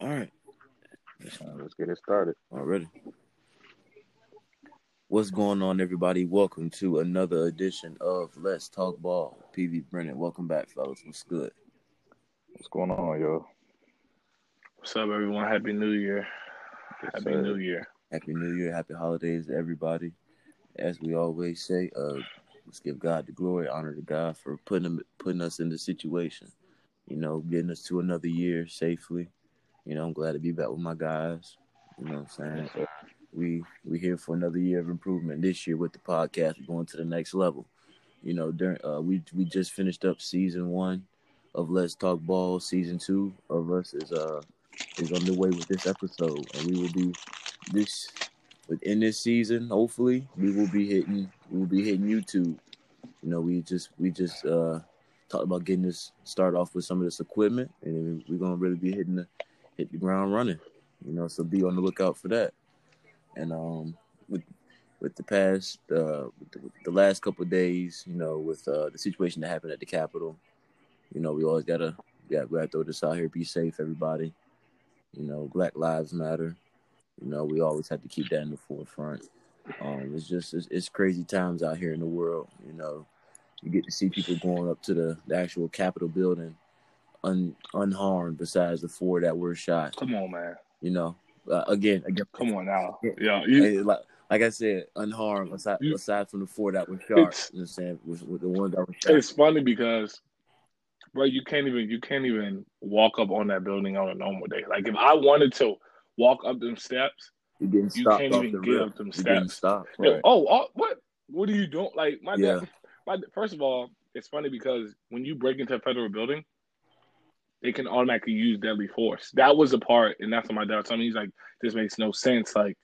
All right. let's get it started. Already. What's going on, everybody? Welcome to another edition of Let's Talk Ball. PV Brennan, welcome back, fellas. What's good? What's going on, yo? What's up, everyone? Happy New Year. Yes, Happy sir. New Year. Happy New Year, happy holidays to everybody. As we always say, uh, let's give God the glory, honor to God for putting him, putting us in the situation. You know, getting us to another year safely. You know, I'm glad to be back with my guys. You know what I'm saying? We we here for another year of improvement this year with the podcast. We're going to the next level. You know during uh we we just finished up season one of let's talk ball. Season two of us is uh is underway with this episode. And we will be this within this season hopefully we will be hitting we will be hitting youtube. You know we just we just uh talked about getting this start off with some of this equipment. And we're gonna really be hitting the hit the ground running you know so be on the lookout for that. And um with with the past uh with the, with the last couple days you know with uh the situation that happened at the capitol you know we always gotta yeah we gotta throw this out here be safe everybody. You know black lives matter. You know we always have to keep that in the forefront. Um it's just it's, it's crazy times out here in the world you know. You get to see people going up to the, the actual capitol building un, unharmed besides the four that were shot Come on, man. you know uh, again again Come on now. Yeah. You, like, like I said, unharmed aside, You- aside from the four that were shot. You know saying? With, with the one that was shot. it's funny because, bro, you can't even you can't even walk up on that building on a normal day. Like if I wanted to walk up them steps, you stopped can't even get rip. up them steps. Yo, Right. oh, oh, what? What are you doing? Like my Yeah. dad. My first of all, it's funny because when you break into a federal building, they can automatically use deadly force. That was the part, and that's what my dad told me. He's like, "This makes no sense." Like,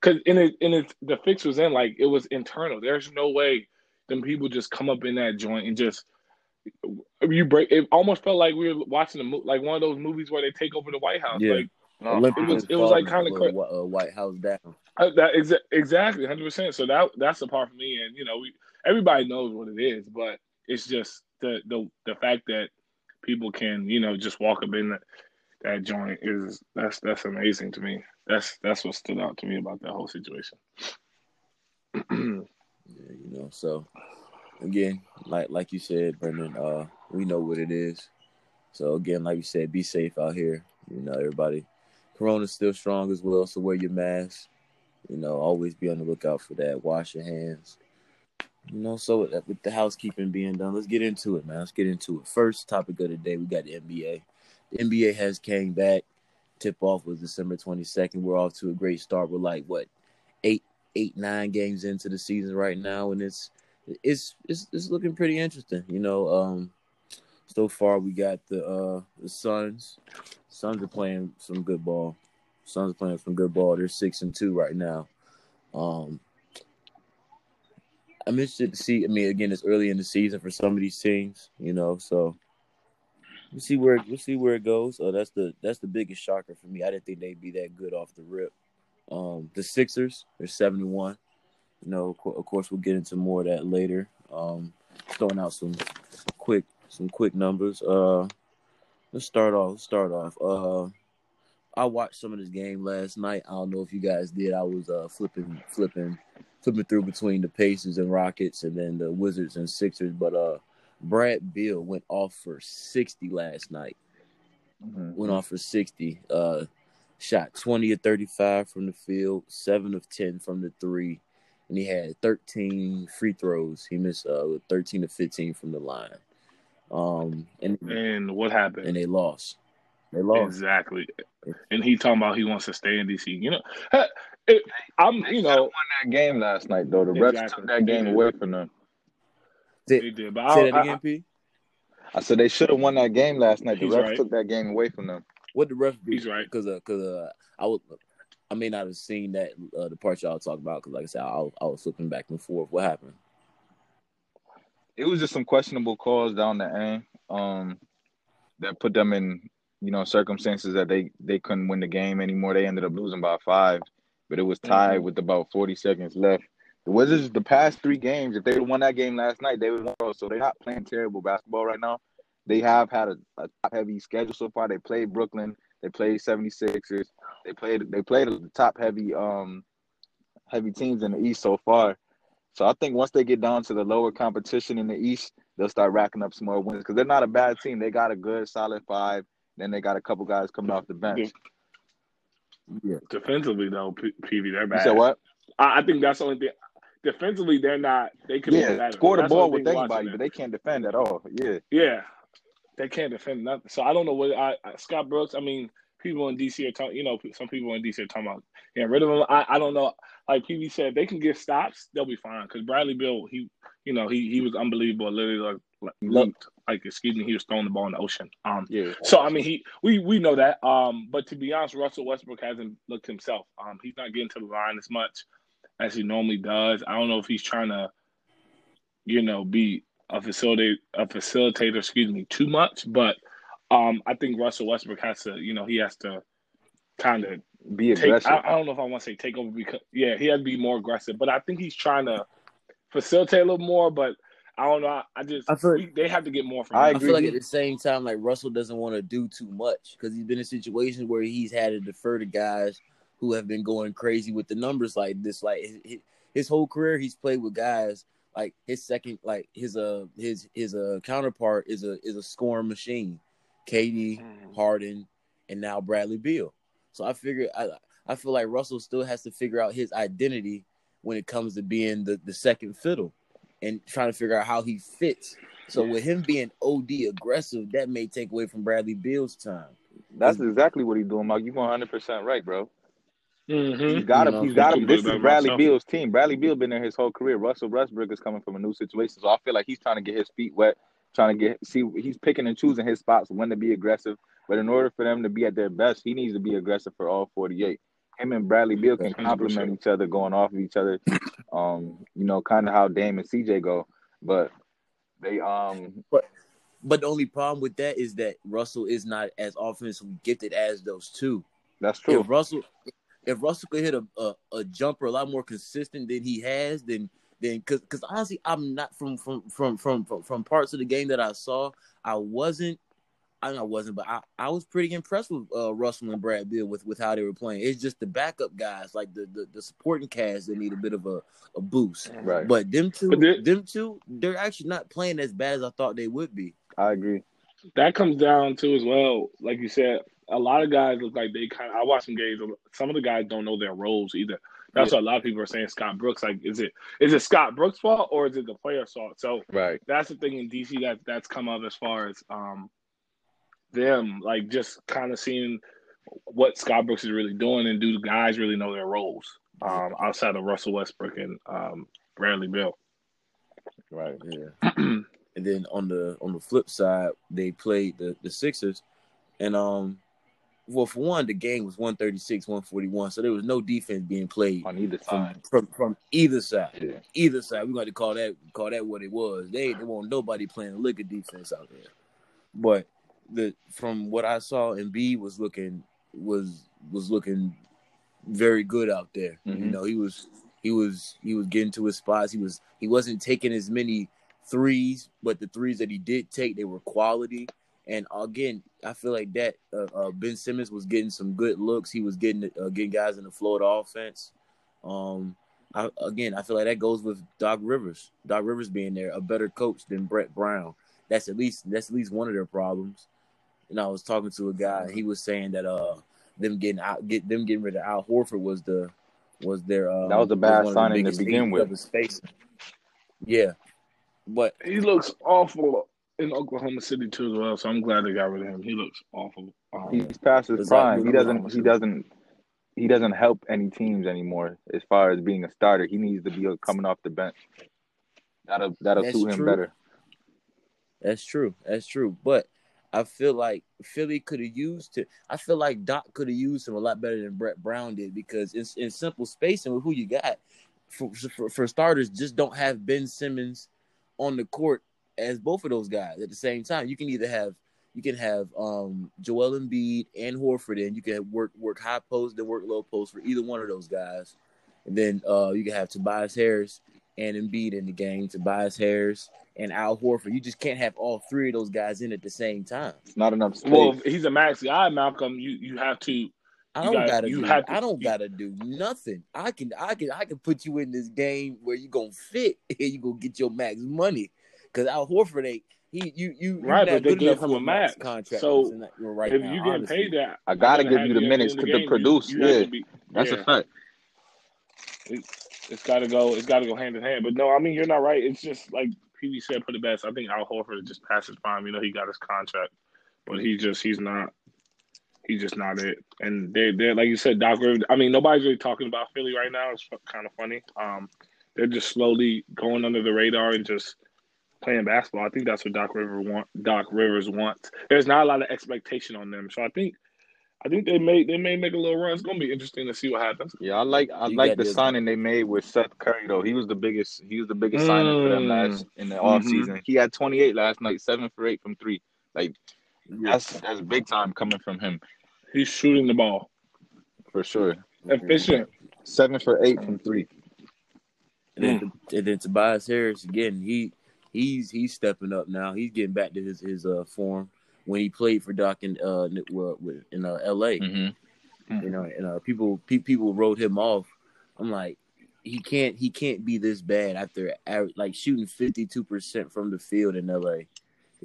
because in it, in it, the fix was in like it was internal. There's no way them people just come up in that joint and just you break. It almost felt like we were watching a mo- like one of those movies where they take over the White House. Yeah. Like No, Olympic it was- it was, like, kinda blew cra- a, uh, White House down. Uh, that exa- exactly, hundred percent. So that that's the part for me, and you know, we everybody knows what it is, but it's just the the the fact that people can you know just walk up in that, that joint is that's that's amazing to me. That's that's what stood out to me about that whole situation. Yeah, you know. So again, like like you said, Brendan, uh, we know what it is. So again, like you said, be safe out here. You know, everybody. Corona's still strong as well, so wear your mask. You know, always be on the lookout for that. Wash your hands. You know, so with, with the housekeeping being done, let's get into it, man. Let's get into it. First topic of the day, we got the NBA. The NBA has came back. Tip off was December twenty second. We're off to a great start. We're like what eight, eight, nine games into the season right now, and it's it's it's it's looking pretty interesting. You know, um, so far we got the uh the Suns. Suns are playing some good ball. Suns are playing some good ball. They're six and two right now. Um, I'm interested to see. I mean, again, it's early in the season for some of these teams, you know. So we'll see where we'll see where it goes. Uh, that's the that's the biggest shocker for me. I didn't think they'd be that good off the rip. Um, the Sixers, they're seven and one. You know, of of course, we'll get into more of that later. Um, throwing out some quick some quick numbers. Uh, let's start off. Let's start off. Uh, I watched some of this game last night. I don't know if you guys did. I was uh flipping flipping flipping through between the Pacers and Rockets, and then the Wizards and Sixers. But uh, Brad Beal went off for sixty last night. Mhm. Went off for sixty. Uh, shot twenty of thirty-five from the field, seven of ten from the three, and he had thirteen free throws. He missed uh thirteen to fifteen from the line. Um, and And what happened? and they lost. They lost. Exactly. And he talking about he wants to stay in DC. You know, it, I'm you know won that game last night though. The refs took that game They away from them. Say, they did, but say I, that I, again, P. I said they should have won that game last night. The He's refs right. took that game away from them. What the ref do? He's right. Because uh, cause uh, I was, I may not have seen that uh, the part y'all talk about. Because like I said, I, I was flipping back and forth. What happened? It was just some questionable calls down the end, um, that put them in, you know, circumstances that they they couldn't win the game anymore. They ended up losing by five, but it was tied Mhm. with about forty seconds left. The Wizards, the past three games, if they won that game last night, they would won. So they're not playing terrible basketball right now. They have had a, a top heavy schedule so far. They played Brooklyn, They played 76ers. They played they played the top heavy um heavy teams in the East so far. So I think once they get down to the lower competition in the East, they'll start racking up some more wins because they're not a bad team. They got a good solid five. Then they got a couple guys coming off the bench. Yeah. Defensively, though, P- PV, they're bad. You said what? I, I think that's the only thing. Defensively, they're not. They could be Yeah, score the That's ball with anybody, but they can't defend at all. Yeah, Yeah, they can't defend nothing. So I don't know what I, I Scott Brooks. I mean, people in DC are talking. You know, some people in DC are talking about getting rid of him. I, I don't know. Like PV said, they can get stops. They'll be fine because Bradley Beal, he, you know, he he was unbelievable. Literally, like, like looked like excuse me, he was throwing the ball in the ocean. Um, yeah. so I mean, he we we know that. Um, but to be honest, Russell Westbrook hasn't looked himself. Um, he's not getting to the line as much as he normally does. I don't know if he's trying to, you know, be a facilitator, a facilitator, excuse me, too much. But um, I think Russell Westbrook has to, you know, he has to kind of Be take. aggressive. I, I don't know if I want to say take over because yeah, he has to be more aggressive. But I think he's trying to facilitate a little more. But I don't know. I, I just I feel- we- they have to get more from I him. I feel like at the same time, like Russell doesn't want to do too much because he's been in situations where he's had to defer to guys who have been going crazy with the numbers like this. Like his, his whole career, he's played with guys like his second, like his uh his his uh counterpart is a is a scoring machine, KD, Mhm. Harden, and now Bradley Beal. So I figure I I feel like Russell still has to figure out his identity when it comes to being the the second fiddle and trying to figure out how he fits. So with him being OD aggressive, that may take away from Bradley Beal's time. That's exactly what he's doing, Mike. You're 100 percent right, bro. Mhm. He's got You him. know, He's got him. This is Bradley myself. Beal's team. Bradley Beal been there his whole career. Russell Westbrook is coming from a new situation, so I feel like he's trying to get his feet wet, trying to get see. He's picking and choosing his spots when to be aggressive. But in order for them to be at their best, he needs to be aggressive for all 48. Him and Bradley Beal can 100%. complement each other, going off of each other. Um, you know, kind of how Dame and CJ go, but they um But the only problem with that is that Russell is not as offensively gifted as those two. that's true. If Russell if Russell could hit a, a, a jumper a lot more consistent than he has, then then because because honestly, I'm not from from from from from from parts of the game that I saw, I wasn't. I know I wasn't, but I, I was pretty impressed with uh, Russell and Brad Beal with, with how they were playing. It's just the backup guys, like the, the, the supporting cast, that need a bit of a, a boost. Right. But them two, But they- them two, they're actually not playing as bad as I thought they would be. I agree. that comes down to as well, like you said, a lot of guys look like they kind of. I watch some games. Some of the guys don't know their roles either. That's what a lot of people are saying. Scott Brooks, like, is it is it Scott Brooks' fault or is it the player's fault? So Right. that's the thing in DC that that's come up as far as um them like just kind of seeing what Scott Brooks is really doing and do the guys really know their roles um outside of Russell Westbrook and um Bradley Beal. Right. Yeah. and then on the on the flip side, they played the, the Sixers, and um, well, for one, the game was one thirty six, one forty one, so there was no defense being played On either from side. from, from either side. Yeah. Either side, we got to call that call that what it was. They they want nobody playing a lick of defense out there. But the from what I saw, Embiid was looking was was looking very good out there. You Mhm. know, he was he was he was getting to his spots. He was he wasn't taking as many threes, but the threes that he did take, they were quality. And again, I feel like that uh, uh, Ben Simmons was getting some good looks. He was getting uh, getting guys in the flow of the offense. Um, I, again, I feel like that goes with Doc Rivers. Doc Rivers being there, a better coach than Brett Brown. That's at least that's at least one of their problems. And I was talking to a guy. He was saying that uh them getting out get them getting rid of Al Horford was the was their um, That was a bad one of the signing to begin with. of his facing. Yeah, but He looks awful in Oklahoma City too as well. So I'm glad they got rid of him. He looks awful. Um, He's past his prime. He doesn't. He doesn't. He doesn't help any teams anymore as far as being a starter. He needs to be coming off the bench. That'll that'll That's suit him true. better. That's true. That's true. But I feel like Philly could have used to. I feel like Doc could have used him a lot better than Brett Brown did because in, in simple spacing with who you got, for, for for starters, just don't have Ben Simmons on the court as both of those guys at the same time. You can either have you can have um Joel Embiid and Horford, and you can work work high post and work low post for either one of those guys, and then uh you can have Tobias Harris and Embiid in the game, Tobias Harris and Al Horford. You just can't have all three of those guys in at the same time. It's not enough space. Well, he's a max guy, Malcolm. You you have to. I You don't gotta- gotta, you do, have to- I don't you- gotta do nothing. I can I can I can put you in this game where you gonna fit and you gonna get your max money. Cause Al Horford ain't he you you Right, you're but they good gave him a max max. contract So, in that- right if now, you getting honestly. paid that, I gotta give you the minutes at to the end of the game, produce, you- you yeah. be- That's yeah. a fact. It's got to go. It's got to go hand in hand. But no, I mean you're not right. It's just like PV said, put it best. I think Al Horford just past his prime. You know, he got his contract, but he just he's not. He's just not it. And they they like you said, Doc Rivers. I mean, nobody's really talking about Philly right now. It's kind of funny. Um, they're just slowly going under the radar and just playing basketball. I think that's what Doc Rivers want. Doc Rivers wants. There's not a lot of expectation on them, so I think. I think they may they may make a little run. It's gonna be interesting to see what happens. Yeah, I like I You like the this. signing they made with Seth Curry though. He was the biggest he was the biggest signing for them Mm. last in the off season. He had 28 last night, seven for eight from three. Like that's that's big time coming from him He's shooting the ball for sure. efficient. Seven for eight from three. And then, and then Tobias Harris again. He he's he's stepping up now. He's getting back to his his uh form when he played for Doc in uh in uh, L.A. Mm-hmm. You know, and uh, people pe- people wrote him off. I'm like, he can't he can't be this bad after like shooting 52 percent from the field in L.A.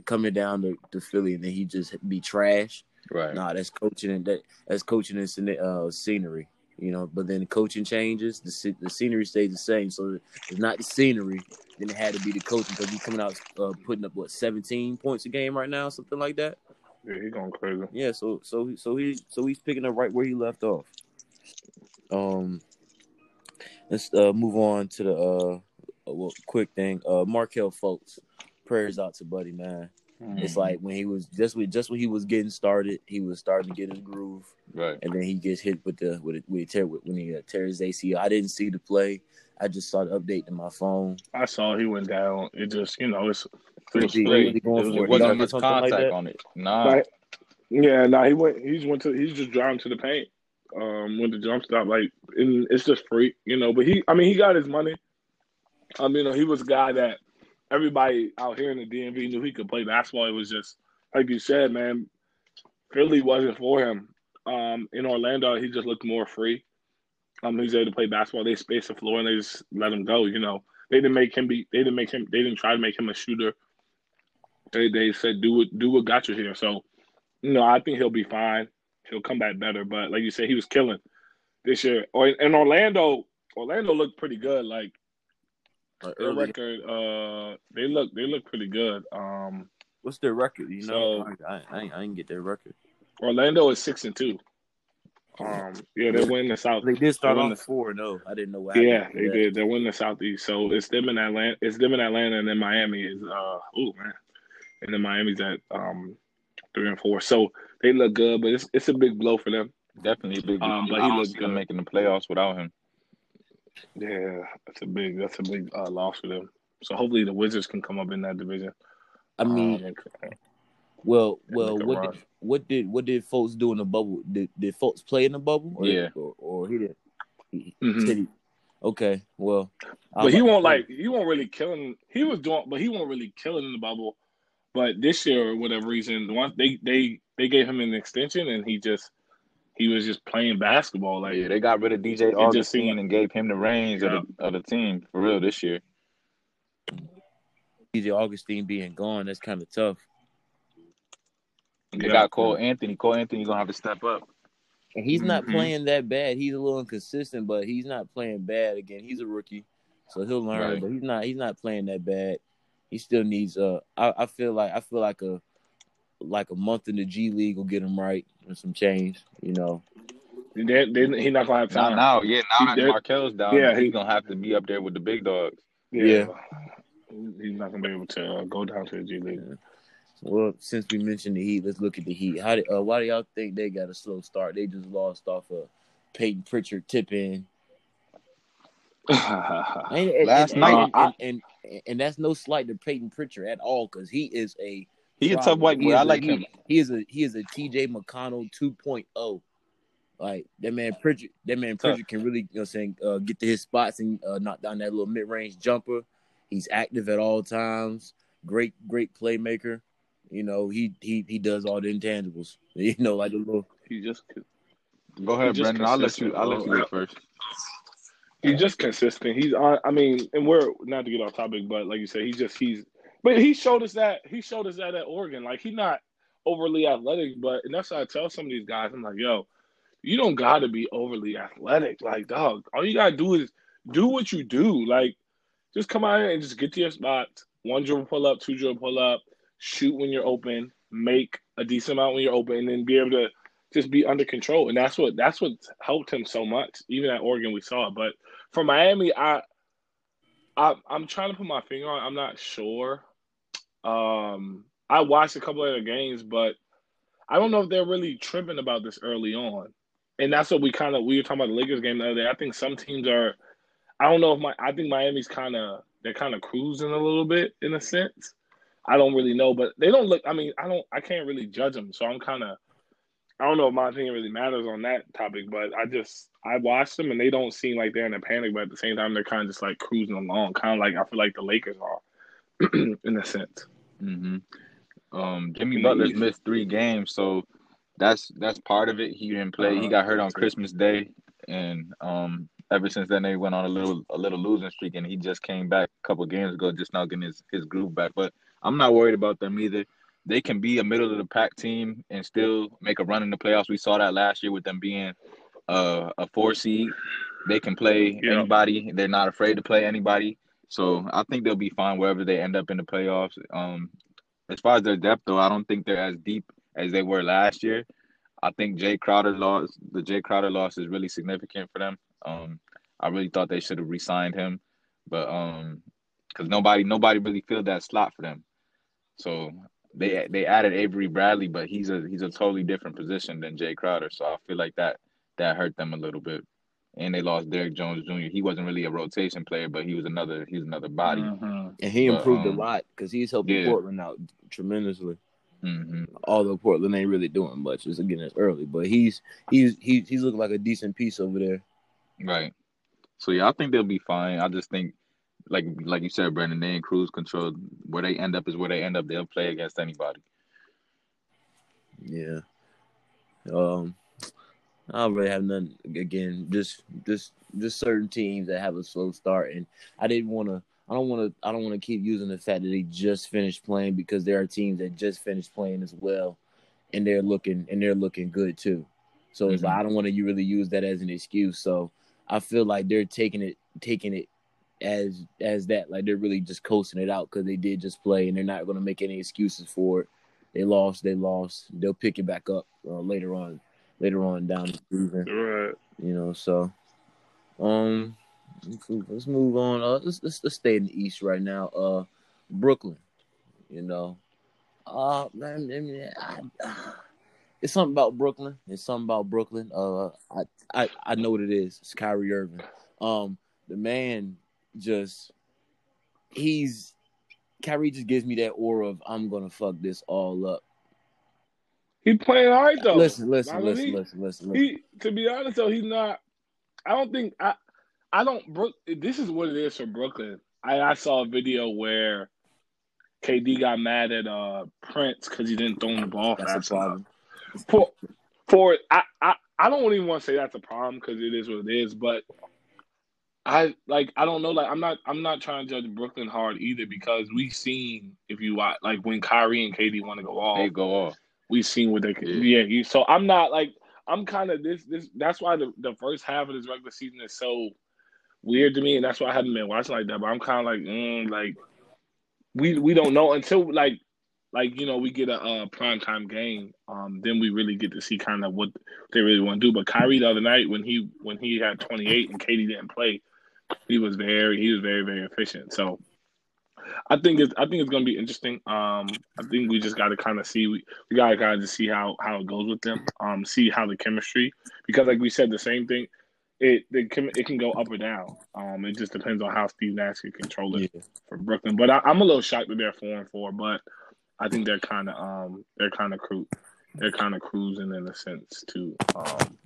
Coming down to, to Philly and then he just be trash. Right. Nah, that's coaching and that that's coaching and uh, scenery. You know, but then the coaching changes, the the scenery stays the same. So it's not the scenery, then it had to be the coaching because he's coming out uh, putting up what 17 points a game right now, something like that. Yeah, he's going crazy. Yeah, so so so he so he's picking up right where he left off. Um, let's uh move on to the uh, uh well, quick thing. Uh, Markelle Fultz, prayers out to Buddy man. It's like when he was just with just when he was getting started, he was starting to get his groove, right. and then he gets hit with the with it with a tear when he uh, tears his ACL. I didn't see the play. I just saw the update to my phone. I saw he went down. It just, you know, it's. What it's he- great. what It was, it wasn't much something like contact on it. Nah. Right. Yeah, no, he went. He's went to. He's just driving to the paint. Um, went to jump stop. Like, and it's just free, you know. But he, I mean, he got his money. I mean, you know, he was a guy that everybody out here in the DMV knew he could play basketball. It was just like you said, man. Philly wasn't for him. Um, in Orlando, he just looked more free. Um, he's able to play basketball. They spaced the floor and they just let him go. You know, they didn't make him be. They didn't make him. They didn't try to make him a shooter. They they said do what do what got you here. So, you know, I think he'll be fine. He'll come back better. But like you said, he was killing this year. Or in Orlando, Orlando looked pretty good. Like their record, uh, they look they look pretty good. Um, What's their record? You know, So- I, I, I didn't get their record. Orlando is six and two. Um, yeah, they're winning the South. They did start They're on winning the four. No, I didn't know what happened. Yeah, they that. did. They're winning the Southeast. So it's them in Atlanta. It's them in Atlanta, and then Miami is uh oh man, and then Miami's at um three and four. So they look good, but it's it's a big blow for them. Definitely a big. Um, but he don't looked see them good. making the playoffs without him. Yeah, that's a big that's a big uh, loss for them. So hopefully the Wizards can come up in that division. I mean, Um, and- well, and well, what run. did, what did what did folks do in the bubble? Did did folks play in the bubble? Or Yeah. or, or he did. He, Mhm. said he- okay, well, but he won't like he won't really killing. He was doing, but he won't really killing in the bubble. But this year, or whatever reason, once they they they gave him an extension, and he just he was just playing basketball. Like yeah, they got rid of DJ just Augustin seemed- and gave him the reins Yeah. of, the, of the team for real this year. DJ Augustin being gone. That's kind of tough. They Yeah. got Cole Anthony. Cole Anthony gonna have to step up. And he's not Mhm. playing that bad. He's a little inconsistent, but he's not playing bad. Again, he's a rookie, so he'll learn. Right. But he's not. He's not playing that bad. He still needs. Uh, I, I feel like I feel like a like a month in the G League will get him right and some change. You know. they, they, he not gonna have Not time. now, yeah. Now He that Markelle's down, Yeah, he's he- gonna have to be up there with the big dogs. Yeah. he's not gonna be able to uh, go down to the G League. Well, since we mentioned the Heat, let's look at the Heat. How did, uh, why do y'all think they got a slow start? They just lost off of Payton Pritchard tip in. And, and- Last and- night- and, and, and, and that's no slight to Payton Pritchard at all because he is a He's a tough white He boy. is I a- like he- him. He is a he is a TJ McConnell 2.0. Like that man Pritchard, that man Tough. Can really, you know, I'm saying uh, get to his spots and uh, knock down that little mid range jumper. He's active at all times. great, great playmaker. You know, he he he does all the intangibles. You know, like a little. He just Go ahead, just Brendan. I'll let you. I'll let you go first. he's just consistent. He's on. I mean, and we're not to get off topic, but like you said, he's just he's. But he showed us that he showed us that at Oregon. Like he's not overly athletic, but and that's why I tell some of these guys, I'm like, yo, you don't got to be overly athletic. Like, dog, all you gotta do is do what you do. Like, just come out here and just get to your spots. One dribble pull up, two dribble pull up, shoot when you're open, make a decent amount when you're open, and then be able to just be under control. And that's what that's what helped him so much. Even at Oregon, we saw it. But for Miami, I, I I'm trying to put my finger on. I'm not sure. Um, I watched a couple of their games, but I don't know if they're really tripping about this early on. And that's what we kind of we were talking about the Lakers game the other day. I think some teams are. I don't know if my I think Miami's kind of they're kind of cruising a little bit in a sense. I don't really know, but they don't look. I mean, I don't. I can't really judge them, so I'm kind of. I don't know if my opinion really matters on that topic, but I just I watched them and they don't seem like they're in a panic, but at the same time they're kind of just like cruising along, kind of like I feel like the Lakers are, in a sense. Hmm Um, Jimmy Butler's missed three games, so that's that's part of it. He didn't play. He Uh-huh. got hurt on Christmas Day, and um, ever since then they went on a little a little losing streak, and he just came back a couple games ago, just now getting his his groove back. But I'm not worried about them either. They can be a middle of the pack team and still make a run in the playoffs. We saw that last year with them being uh, a four seed. They can play Yeah. anybody. They're not afraid to play anybody. So I think they'll be fine wherever they end up in the playoffs. Um, as far as their depth, though, I don't think they're as deep as they were last year. I think Jae Crowder loss, the Jae Crowder loss, is really significant for them. Um, I really thought they should have re-signed him, but um, because nobody nobody really filled that slot for them. So they they added Avery Bradley, but he's a he's a totally different position than Jae Crowder. So I feel like that that hurt them a little bit. And they lost Derrick Jones Jr. He wasn't really a rotation player, but he was another he was another body. Mhm. And he But, improved um, a lot because he's helping yeah. Portland out tremendously. hmm Although Portland ain't really doing much, it's again it's early, but he's he's he's he's looking like a decent piece over there. Right. So yeah, I think they'll be fine. I just think, like like you said, Brandon, they in cruise control. Where they end up is where they end up. They'll play against anybody. Yeah. Um, I don't really have none Again, just just just certain teams that have a slow start, and I didn't want to. I don't want to. I don't want to keep using the fact that they just finished playing because there are teams that just finished playing as well, and they're looking and they're looking good too. So it's Mhm. like I don't want to You really use that as an excuse. So I feel like they're taking it taking it as as that like they're really just coasting it out because they did just play and they're not going to make any excuses for it. They lost, they lost. They'll pick it back up uh, later on, later on down the season. Right. You know, so um, let's move on. Uh, let's, let's let's stay in the East right now. Uh, Brooklyn. You know, uh, man, I I, it's something about Brooklyn. It's something about Brooklyn. Uh, I I I know what it is. It's Kyrie Irving. Um, the man just he's Kyrie just gives me that aura of I'm gonna fuck this all up. He playing all right though. Listen, listen, I listen, mean, listen, listen, listen. He, to be honest though, he's not. I don't think I. I don't. Brook. This is what it is for Brooklyn. I, I saw a video where KD got mad at uh Prince because he didn't throw him the ball That's a fast enough. problem. For for I I, I don't even want to say that's a problem because it is what it is, but I like I don't know like I'm not I'm not trying to judge Brooklyn hard either because we've seen if you watch like when Kyrie and KD want to go off They go off. We've seen what they can. Yeah. Yeah, you, so I'm not like I'm kind of this this. That's why the the first half of this regular season is so weird to me, and that's why I haven't been watching like that. But I'm kind of like, mm, like we we don't know until like like you know we get a, uh prime time game. Um, then we really get to see kind of what they really want to do. But Kyrie the other night when he when he had 28 and KD didn't play, he was very he was very very efficient. So. I think it's I think it's gonna be interesting. Um, I think we just got to kind of see we, we got to kind of see how how it goes with them. Um, see how the chemistry because like we said the same thing. It the chem- it can go up or down. Um, it just depends on how Steve Nash can control it Yeah. for Brooklyn. But I, I'm a little shocked that they're four and four. But I think they're kind of um they're kind of cru- they're kind of cruising in a sense too. Um,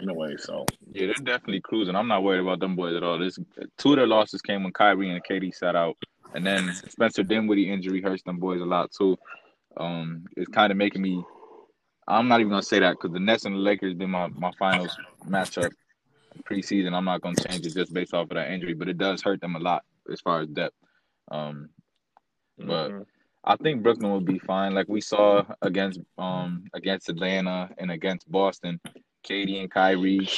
in a way. So Yeah, they're definitely cruising. I'm not worried about them boys at all. This two of their losses came when Kyrie and KD sat out And then Spencer Dinwiddie injury hurts them boys a lot too. Um, it's kind of making me. I'm not even gonna say that because the Nets and the Lakers been my my finals matchup preseason. I'm not gonna change it just based off of that injury, but it does hurt them a lot as far as depth. Um, but Mhm. I think Brooklyn will be fine. Like we saw against um against Atlanta and against Boston, KD and Kyrie,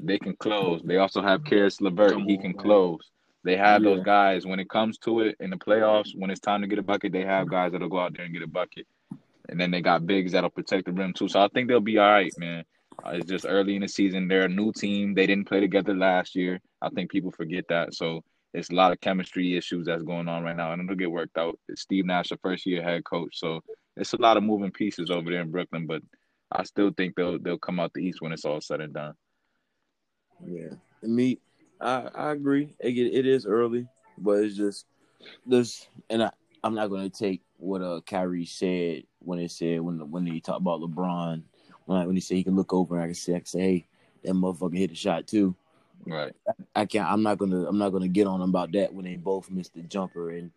they can close. They also have Caris LeVert. He can close. They have Yeah. those guys. When it comes to it in the playoffs, when it's time to get a bucket, they have guys that'll go out there and get a bucket. And then they got bigs that'll protect the rim too. So I think they'll be all right, man. Uh, it's just early in the season. They're a new team. They didn't play together last year. I think people forget that. So it's a lot of chemistry issues that's going on right now, and it'll get worked out. It's Steve Nash, the first year head coach, so it's a lot of moving pieces over there in Brooklyn. But I still think they'll they'll come out the East when it's all said and done. Yeah, me, I I agree. It, it is early, but it's just this, and I I'm not gonna take what uh Kyrie said when it said when when he talked about LeBron when when he said he can look over and I can say I can say hey that motherfucker hit a shot too. Right. I can't. I'm not gonna. I'm not gonna get on them about that when they both missed the jumper and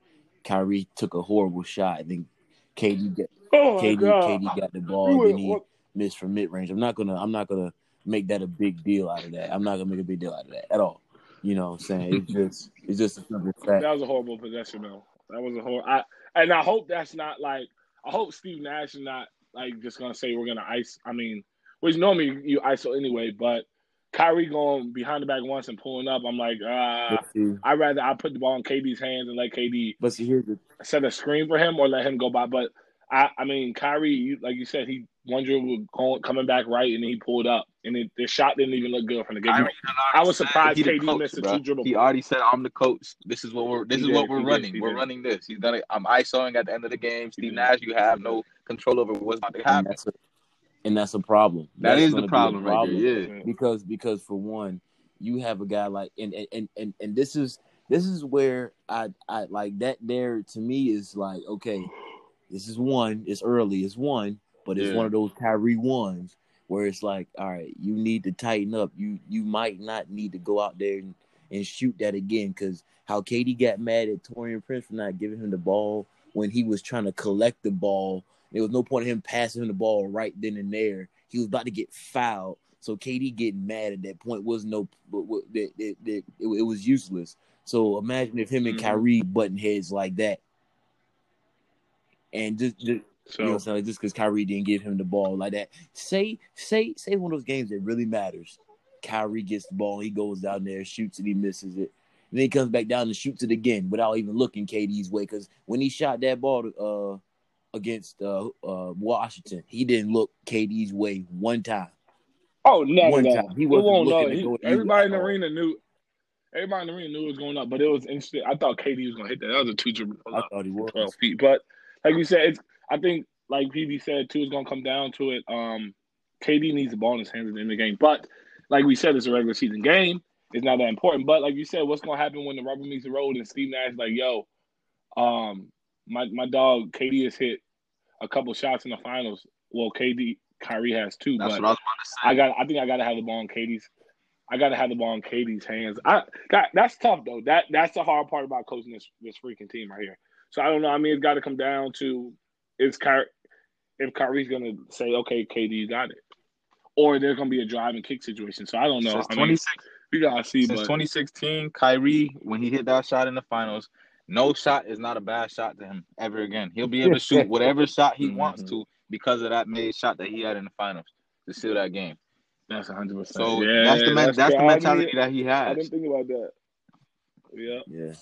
Kyrie took a horrible shot. I think KD got Oh KD! KD got the ball. Who- Then he what- missed from mid range. I'm not gonna. I'm not gonna make that a big deal out of that. I'm not gonna make a big deal out of that at all. You know what I'm saying? It's just. It's just a simple fact. That was a horrible possession, though. That was a horrible. I and I hope that's not like. I hope Steve Nash is not like just gonna say we're gonna ice. I mean, which normally you ISO anyway, but Kyrie going behind the back once and pulling up. I'm like, uh, I'd rather I put the ball in KD's hands and let KD but see here's the set a screen for him or let him go by. But I, I mean, Kyrie, like you said, he one dribble coming back right and he pulled up and it, the shot didn't even look good from the get go. I was surprised KD coach, missed a two dribble. He already said, "I'm the coach. This is what we're. This He is did, what we're he did, running. we're did. running this. He's gonna. I'm ISOing at the end of the game. Steve. Nash, you have no control over what's about to and happen. that's a, and that's a problem. That That's is gonna the be problem right there. Yeah. because because for one, you have a guy like and and and and this is this is where I I like that there to me is like okay, this is one, it's early, it's one, but it's Yeah. one of those Kyrie ones where it's like, all right, you need to tighten up. You you might not need to go out there and, and shoot that again because how KD got mad at Taurean Prince for not giving him the ball when he was trying to collect the ball. There was no point in him passing him the ball right then and there. He was about to get fouled. So KD getting mad at that point was no, but what- that that- that- it, it was useless. So imagine if him and Mhm. Kyrie button heads like that, and just, just So you know, what I'm saying? just because Kyrie didn't give him the ball like that. Say, say, say one of those games that really matters. Kyrie gets the ball, he goes down there, shoots it, he misses it. And then he comes back down and shoots it again without even looking KD's way. Because when he shot that ball uh, against uh, uh, Washington, he didn't look KD's way one time. Oh no, One no, time. He He wasn't won't looking He- go everybody in the arena knew. Everybody in the arena knew it was going up, but it was interesting. I thought KD was going to hit that. That was a two dribble I thought he was. twelve feet. But like you said, it's. I think like PB said too, it's going to come down to it. Um, KD needs the ball in his hands at the end of the game, but like we said, it's a regular season game. It's not that important. But like you said, what's going to happen when the rubber meets the road and Steve Nash is like, yo, um, my my dog KD has hit a couple shots in the finals. Well, KD Kyrie has too, That's but what I was about to say. I got. I think I got to have the ball in KD's. I got to have the ball in KD's hands. I got. That's tough though. That that's the hard part about coaching this this freaking team right here. So I don't know. I mean, it's got to come down to is Kyrie if Kyrie's gonna say, okay, KD, you got it, or there's gonna be a drive and kick situation. So I don't know. Since I mean, 26 we gotta see. Since But 2016, Kyrie, when he hit that shot in the finals, no shot is not a bad shot to him ever again. He'll be able to shoot whatever shot he wants Mhm. to because of that made shot that he had in the finals to seal that game. that's 100. percent So yeah, that's the man, that's, the mentality that he has. I didn't think about that. Yeah. Yeah.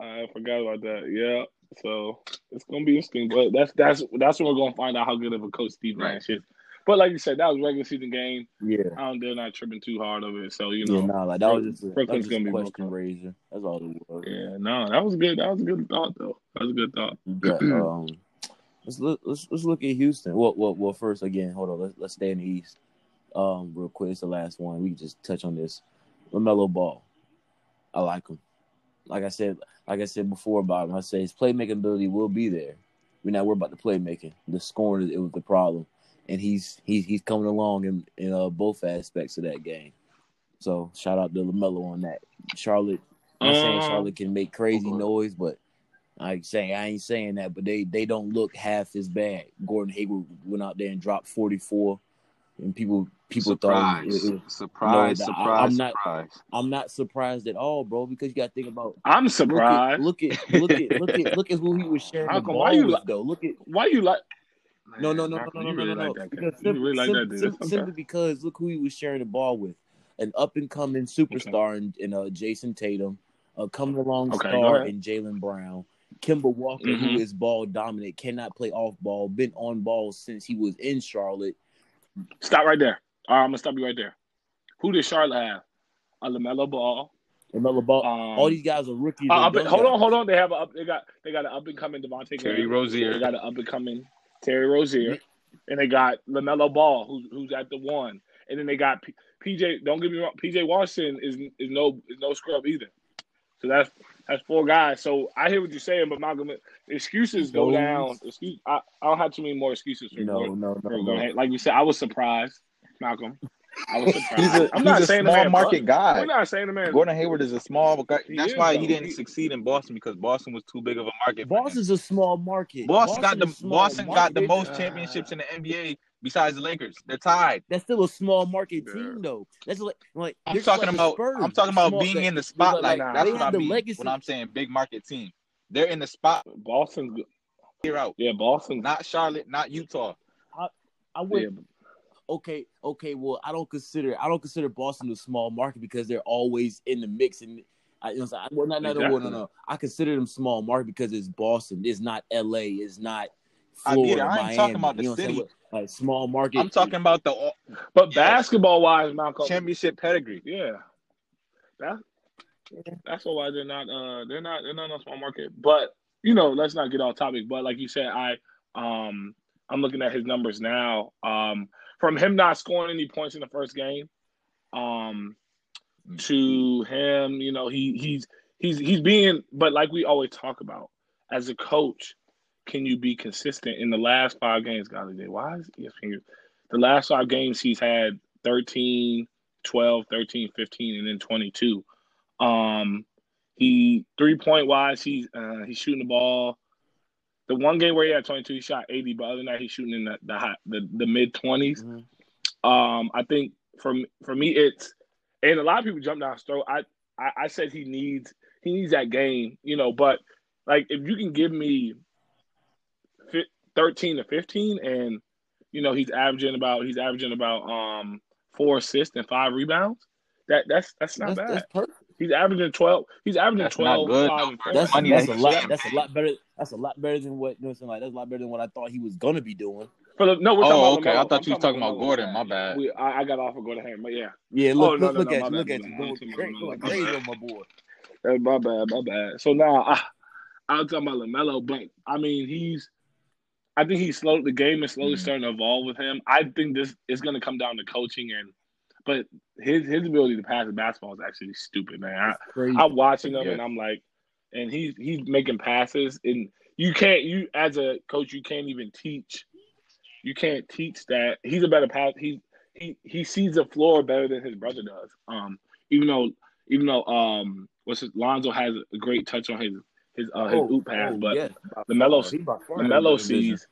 I forgot about that. Yeah. So it's gonna be interesting, but that's that's that's when we're gonna find out how good of a coach Steve Right. Nash is. But like you said, that was regular season game. Yeah. I don't, they're not tripping too hard of it. So you know, Yeah, know, nah, like that was just a, that was Brooklyn's just gonna be question Brooklyn. raiser. That's all it was. yeah, no, that was good. That was a good thought, though. That was a good thought. You um, let's look. Let's let's look at Houston. Well, well, well. First, again, hold on. Let's let's stay in the East. Um, real quick. It's the last one. We can just touch on this. Lamelo Ball. I like him. Like I said, like I said before Bob, I say his playmaking ability will be there. We're not worried about the playmaking. The scoring, it was the problem, and he's he's he's coming along in in uh, both aspects of that game. So shout out to Lamelo on that. Charlotte. I'm not saying Um, Charlotte can make crazy okay. noise, but I saying I ain't saying that, but they they don't look half as bad. Gordon Hayward went out there and dropped 44, and people people surprise, thought it it surprise, No, I- surprise, I'm not- surprise. I'm not surprised at all, bro, because you got to think about I'm look at surprised. look at look at look at look at who he was sharing the ball why you with, li- though. Look at Why you like? no no no no Malcolm, no you no really no no. like that Because guy. Sim- really like sim- that dude. sim- That's okay. simply because look who he was sharing the ball with, an up and coming superstar in, in uh, Jayson Tatum, a coming along Okay, star in Jaylen Brown. Kemba Walker, Mhm. who is ball dominant, cannot play off ball, been on ball since he was in Charlotte. Stop right there. All right, I'm gonna stop you right there. Who did Charlotte have? A Lamelo Ball. Remember, ball, Um, all these guys are rookies. uh, and up, hold guys. on, hold on. They have a up. They got they got an up and coming Devonte' Terry Graham. They got an up and coming Terry Rozier, and they got Lamelo Ball, who's who's at the one, and then they got P- PJ. Don't get me wrong, PJ Washington is is no is no scrub either. So that's that's four guys. So I hear what you're saying, but Malcolm, excuses go down. Excuse, I, I don't have too many more excuses for No, Gordon- no, for no, no. Like you said, I was surprised, Malcolm. I was surprised. He's a I'm he's not a saying the small man market bust. guy. We're not saying the man. Gordon Hayward is a small guy. He That's is, why though. he didn't He- succeed in Boston because Boston was too big of a market. Boston's a small market. Boston got the is small Boston got the most Uh, championships in the NBA besides the Lakers. They're tied. That's still a small market Yeah. team, though. That's like, like I'm talking like about Spurs. I'm talking about Small- being they- in the like- spotlight. nah, That's what I the mean legacy. when I'm saying big market team. They're in the spot Boston's good. here out. Yeah, Boston, Not Charlotte, not Utah. I would yeah, okay, okay. Well, I don't consider I don't consider Boston a small market because they're always in the mix. And I, you know, so I- well, no, no, no, no, no, I consider them small market because it's Boston. It's not L.A. It's not I get it. Florida, I ain't Miami. talking about the you know what I'm saying? city. Like small market. I'm talking about the but Yes. basketball wise, Malcolm. championship pedigree. Yeah, that that's why they're not. Uh, they're not. They're not a small market. But you know, let's not get off topic. But like you said, I um, I'm looking at his numbers now. Um, from him not scoring any points in the first game, um, to him, you know, he he's he's he's being. But like we always talk about, as a coach, can you be consistent in the last five games? God, why is ESPN? The last five games he's had 13, 12, 13, 15, and then 22. Um, he three point wise, he's uh, he's shooting the ball. The one game where he had 22, he shot 80, but other than that, he's shooting in the the high, the, the mid 20s. Mhm. Um, I think for for me, it's and a lot of people jump down his throat. I, I I said he needs he needs that game, you know. But like if you can give me fi- 13 to 15, and you know he's averaging about he's averaging about um four assists and five rebounds. That that's that's not that's, bad. that's perfect. He's averaging 12. He's averaging That's not 12. good, five, though, and for four. That's money that's that a lot. That's a lot better. That's a lot better than what you know. what I'm? Like that's a lot better than what I thought he was gonna be doing. For the, no, we're talking Oh, about okay. I thought I'm you was talking about LaMelo. Gordon. My bad. We, I, I got off of Gordon Hayward, but yeah. Yeah, look, Oh, no, look, no, look no, at you, bad, look at you, going talking crazy, My on my boy. Uh, my bad, my bad. So now I, I'm talking about Lamelo, but I mean he's, I think he's slow. The game is slowly Mhm. starting to evolve with him. I think this is going to come down to coaching and, but his his ability to pass the basketball is actually stupid, man. I, I'm watching him Yeah. and I'm like, and he's he's making passes and you can't you as a coach you can't even teach, you can't teach that he's a better pass. He he he sees the floor better than his brother does. Um, even though even though um what's his Lonzo has a great touch on his his uh his Oh, oop pass, oh, but yeah, by LaMelo- far. He by far LaMelo has better vision. sees.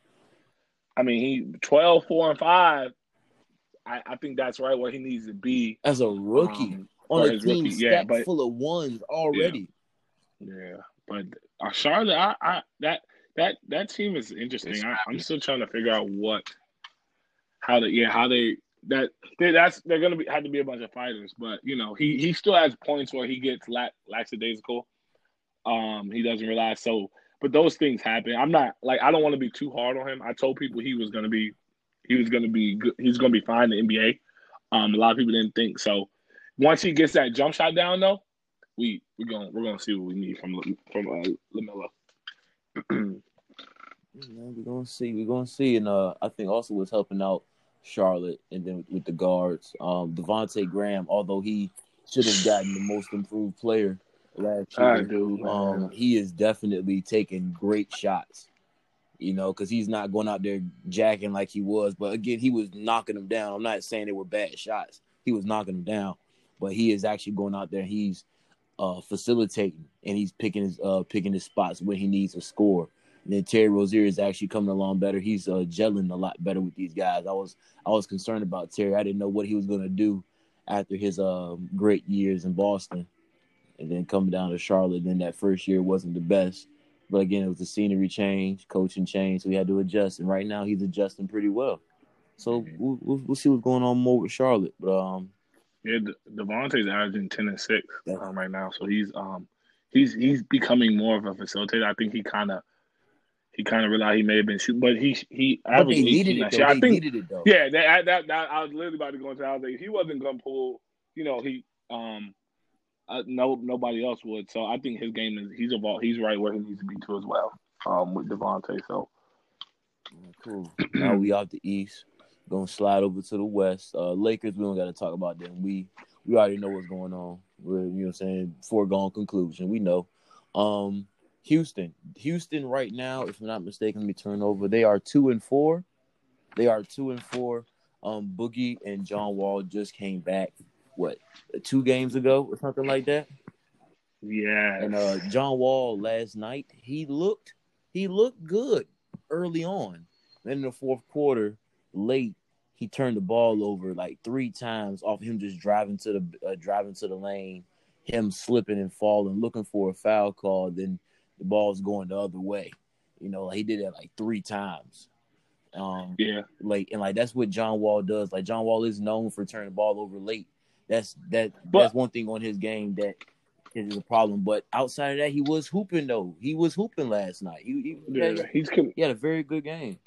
I mean, he 12, 4, and five. I, I think that's right where he needs to be. as a rookie um, on a team rookie, yeah, stacked but- full of ones already. Yeah, but uh, Charlotte, I, I that that that team is interesting. I, I'm still trying to figure out what, how they, yeah, how they that they, that's they're gonna be had to be a bunch of fighters, but you know he he still has points where he gets lax, lackadaisical. Um, he doesn't realize so, but those things happen. I'm not like I don't want to be too hard on him. I told people he was gonna be, he was gonna be good. He's gonna be fine in the NBA. Um, a lot of people didn't think so. Once he gets that jump shot down, though, we we gonna we're gonna see what we need from from uh, Lamelo. We're gonna see. We're gonna see, and uh, I think also was helping out Charlotte, and then with the guards, um, Devonte' Graham. Although he should have gotten the most improved player last year, do. um, he is definitely taking great shots. You know, because he's not going out there jacking like he was. But again, he was knocking them down. I'm not saying they were bad shots. He was knocking them down, but he is actually going out there. He's uh, facilitating and he's picking his uh, picking his spots when he needs to score. And then Terry Rozier is actually coming along better. He's uh, gelling a lot better with these guys. I was I was concerned about Terry. I didn't know what he was going to do after his uh, great years in Boston, and then coming down to Charlotte. Then that first year wasn't the best, but again it was the scenery change, coaching change, so we had to adjust. And right now he's adjusting pretty well. So we'll, we'll, we'll see what's going on more with Charlotte. But um, yeah, De- Devonte's averaging ten and six um, right now, so he's um he's he's becoming more of a facilitator. I think he kind of he kind of realized he may have been shooting, but he he averaged needed 18 it that though. I think needed it though. yeah, that, that that I was literally about to go into. I was like, if he wasn't gonna pull, you know, he um, uh, no nobody else would. So I think his game is he's about he's right where he needs to be too as well. Um, with Devonte'. So Cool. now we out the east. Gonna slide over to the west. Uh Lakers, we don't gotta talk about them. We we already know what's going on. We're you know what I'm saying, foregone conclusion. We know. Um Houston. Houston right now, if I'm not mistaken, let me turn over. They are two and four. They are two and four. Um Boogie and John Wall just came back, what, two games ago or something like that? yeah, And uh John Wall last night, he looked he looked good early on. Then in the fourth quarter, late, he turned the ball over like three times off him just driving to the uh, driving to the lane, him slipping and falling, looking for a foul call. Then the ball's going the other way. You know, he did that like three times. Um, yeah, late and like that's what John Wall does. Like John Wall is known for turning the ball over late. That's that. But- that's one thing on his game that is a problem. But outside of that, he was hooping though. He was hooping last night. He he, yeah. had, He's he had a very good game.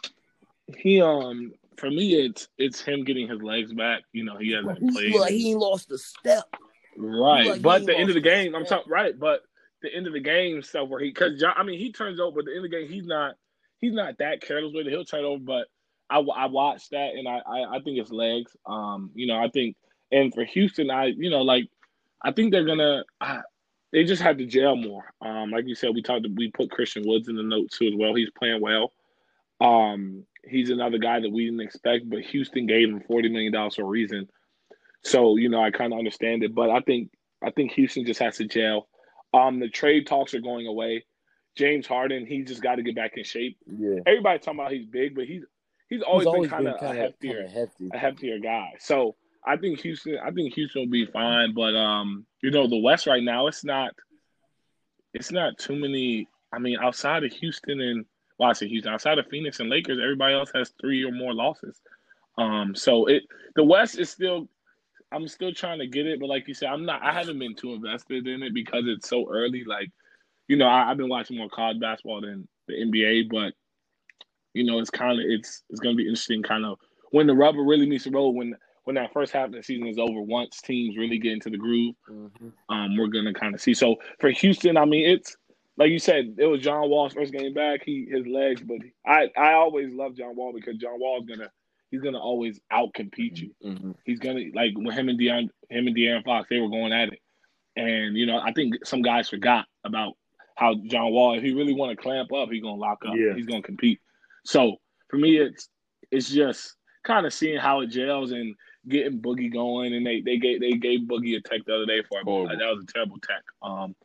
he um for me it's it's him getting his legs back. You know, he hasn't played. like, he ain't lost a step. Right, like, but the end of the game, I'm talking right, but the end of the game stuff where he, because I mean, he turns over, but the end of the game, he's not, he's not that careless with it. He'll turn over, but I, I watched that and I, I, I think it's legs. Um, you know, I think, and for Houston, I, you know, like, I think they're gonna, I, they just have to jail more. Um, like you said, we talked, we put Christian Woods in the note too as well. He's playing well. Um, he's another guy that we didn't expect, but Houston gave him forty million dollars for a reason. So you know, I kind of understand it, but I think I think Houston just has to jail. Um, the trade talks are going away. James Harden, he just got to get back in shape. Yeah, Everybody talking about he's big, but he's he's always, he's always been kind of a heftier hefty. a heftier guy. So I think Houston, I think Houston will be fine. But um, you know, the West right now, it's not, it's not too many. I mean, outside of Houston and well, I say Houston, outside of Phoenix and Lakers, everybody else has three or more losses. Um, so it the West is still. I'm still trying to get it, but like you said, I'm not. I haven't been too invested in it because it's so early. Like, you know, I, I've been watching more college basketball than the NBA, but you know, it's kind of it's it's going to be interesting. Kind of when the rubber really meets the road. When when that first half of the season is over, once teams really get into the groove, Mhm. um, we're gonna kind of see. So for Houston, I mean, it's like you said, it was John Wall's first game back. He his legs, but I I always love John Wall because John Wall's gonna he's gonna always out compete you. Mhm. He's gonna like when him and Deion him and De'Aaron Fox they were going at it, and you know I think some guys forgot about how John Wall if he really want to clamp up he's gonna lock up Yeah. he's gonna compete. So for me it's it's just kind of seeing how it gels and getting Boogie going and they they gave they gave Boogie a tech the other day for Horrible. that was a terrible tech. Um,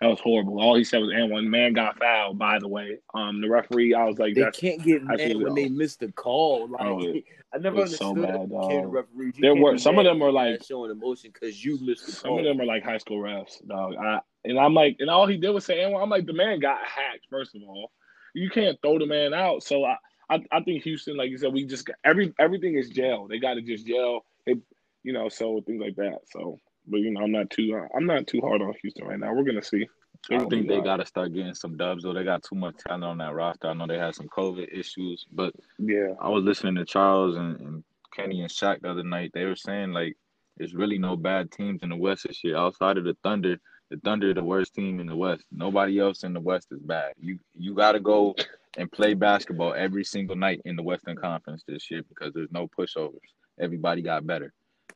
that was horrible. All he said was, "And one man got fouled." By the way, um, the referee, I was like, They "That's can't get mad absolutely when they missed miss the call. Like Oh, it- I never it's so understood bad, that. Referees, you There were- some of them were like- showing emotion because you missed the Some of them are like high school refs, dog. I, and I'm like, and all he did was say, and one." I'm like, the man got hacked. First of all, you can't throw the man out. So I, I, I think Houston, like you said, we just got, every everything is jail. They got to just jail. They, you know, so things like that. So, but you know, I'm not too, I'm not too hard on Houston right now. We're gonna see. I gonna think they got to start getting some dubs, though. They got too much talent on that roster. I know they had some COVID issues, but Yeah, I was listening to Charles and, and Kenny and Shaq the other night. They were saying like there's really no bad teams in the West this year outside of the Thunder. The Thunder the worst team in the West. Nobody else in the West is bad. You you got to go and play basketball every single night in the Western Conference this year because there's no pushovers. Everybody got better.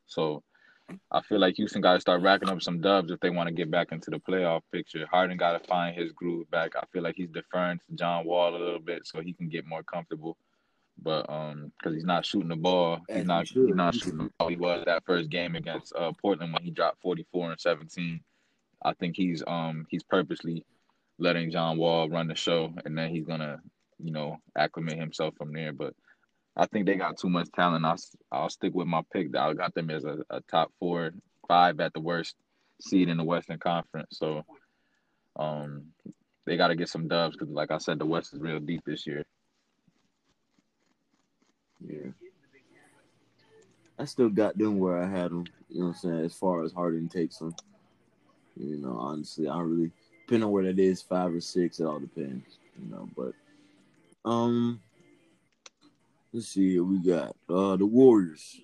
So I feel like Houston got to start racking up some dubs if they want to get back into the playoff picture. Harden got to find his groove back. I feel like he's deferring to John Wall a little bit so he can get more comfortable. But um, because he's not shooting the ball, he's he not he's not shooting the ball. He was that first game against uh Portland when he dropped 44 and 17. I think he's um he's purposely letting John Wall run the show, and then he's gonna you know acclimate himself from there. But I think they got too much talent. I'll I'll stick with my pick. I got them as a, a top four, five at the worst seed in the Western Conference. So um they got to get some dubs because, like I said, the West is real deep this year. Yeah. I still got them where I had them. You know what I'm saying? As far as Harden takes them. You know, honestly, I really depending on where that is, five or six, it all depends. You know, but um let's see what we got. Uh the Warriors.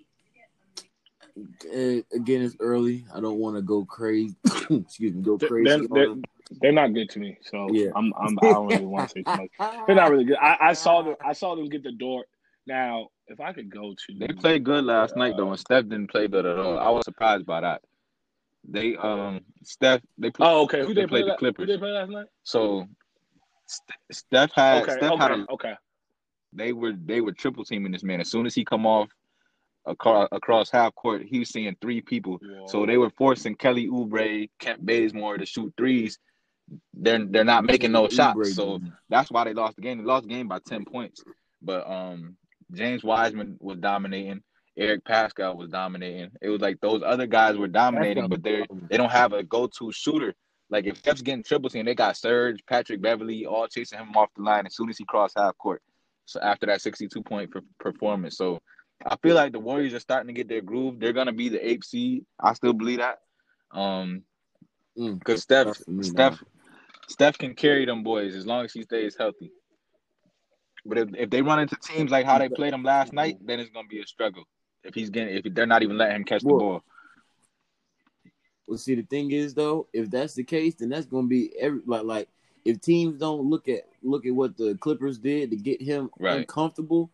Again, it's early. I don't want to go crazy. Excuse me, go crazy. They're, they're, they're, not good to me, so yeah. I'm, I'm I don't really want to say too much. They're not really good. I, I saw them. I saw them get the door. Now, if I could go to, they played good last uh, night though, and Steph didn't play good at all. I was surprised by that. They um Steph they play, oh okay who they, they played play the Clippers. Who they play last night? So Steph had okay, Steph okay, had a, okay. They were they were triple teaming this man. As soon as he come off across, across half court, he was seeing three people. Whoa. So they were forcing Kelly Oubre, Kent Bazemore to shoot threes. They're they're not making no shots. So that's why they lost the game. They lost the game by ten points. But um James Wiseman was dominating. Eric Paschall was dominating. It was like those other guys were dominating, but they they don't have a go to shooter. Like if Steph's getting triple team, they got Serge, Patrick Beverley, all chasing him off the line as soon as he crossed half court. So after that 62 point performance, so I feel like the Warriors are starting to get their groove. They're gonna be the eighth seed. I still believe that. Um, because mm, Steph, Steph, Steph can carry them boys as long as he stays healthy. But if, if they run into teams like how they played them last night, then it's gonna be a struggle. If he's getting, if they're not even letting him catch the ball. Well, see, the thing is though, if that's the case, then that's gonna be every like like if teams don't look at look at what the Clippers did to get him right. uncomfortable,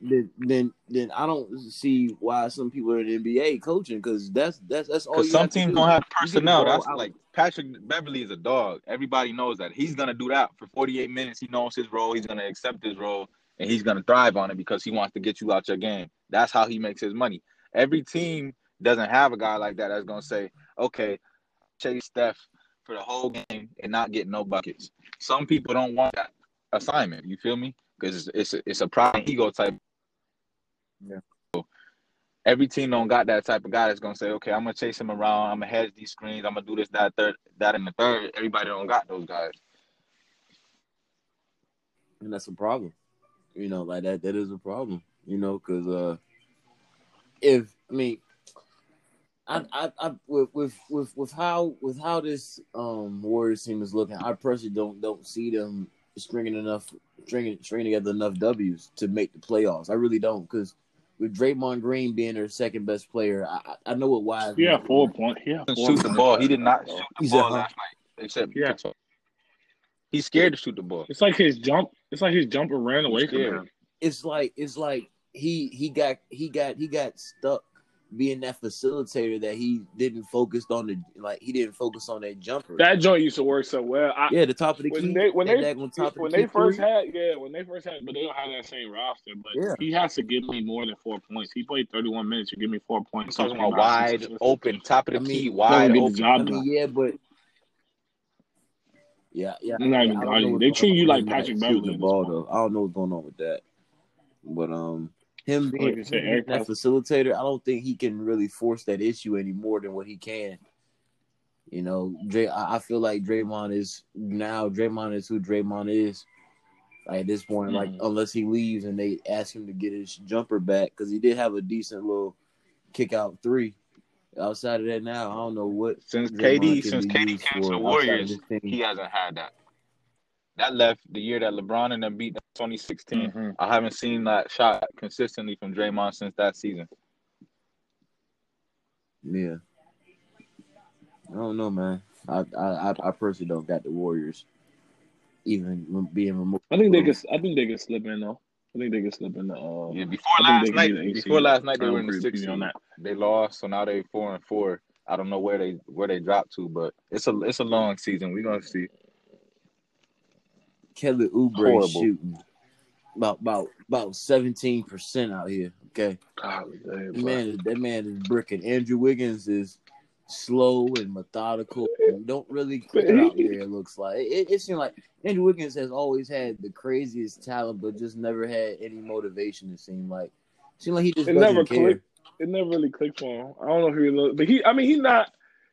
then then then I don't see why some people are in the NBA coaching because that's that's that's all. Some teams do. don't have personnel. That's out. like Patrick Beverley is a dog. Everybody knows that he's gonna do that for 48 minutes. He knows his role. He's gonna accept his role and he's gonna thrive on it because he wants to get you out your game. That's how he makes his money. Every team doesn't have a guy like that that's gonna say, okay, chase Steph for the whole game and not get no buckets. Some people don't want that assignment. You feel me? Because it's it's a, it's a pride ego type. Yeah. So every team don't got that type of guy that's gonna say, okay, I'm gonna chase him around. I'm gonna hedge these screens. I'm gonna do this, that, third, that, and the third. Everybody don't got those guys. And that's a problem. You know, like that. That is a problem. You know, because uh, if I mean, I, I, I with, with with with how with how this um Warriors team is looking, I personally don't don't see them stringing enough stringing stringing together enough W's to make the playoffs. I really don't because with Draymond Green being their second best player, I, I know what Wise. Yeah, four point. Yeah, shoot the ball. He did not shoot the He's ball last night. Except yeah, he's scared to shoot the ball. It's like his jump. It's like his jumper ran away from him. It's like it's like he he got he got he got stuck being that facilitator that he didn't focus on the like he didn't focus on that jumper. That joint used to work so well. I, yeah, the top of the when key. They, when they, when the they first three. had yeah when they first had but they don't have that same roster. But yeah. he has to give me more than four points. He played thirty one minutes. You give me four points. talking about wide open, top of the I mean, key, wide open. The I mean, yeah, but. Yeah, yeah. not even They treat you like Patrick Beverley. Ball, though. I don't know what's going on with that, but um, him being like that facilitator, I don't think he can really force that issue any more than what he can. You know, Dray, I feel like Draymond is now Draymond is who Draymond is. Like at this point, mm-hmm. like unless he leaves and they ask him to get his jumper back because he did have a decent little kick out three. Outside of that, now I don't know what since KD since KD came to the Warriors, he hasn't had that that left the year that LeBron and them beat them 2016. Mm-hmm. I haven't seen that shot consistently from Draymond since that season. Yeah. I don't know, man. I I I personally don't got the Warriors even being removed. I think they could. I think they could slip in though. I think they could slip in the. Uh, yeah, before last night, before last night they were in the six on that. They lost, so now they four and four. I don't know where they where they dropped to, but it's a it's a long season. We're gonna see. Kelly Oubre shooting about about about seventeen percent out here. Okay, God, man, that man is bricking. Andrew Wiggins is slow and methodical and don't really click out there. It looks like it, it seems like Andrew Wiggins has always had the craziest talent, but just never had any motivation. It seemed like it seemed like he just It never care. clicked. It never really clicked for him. I don't know who he looked, but he. I mean, he not.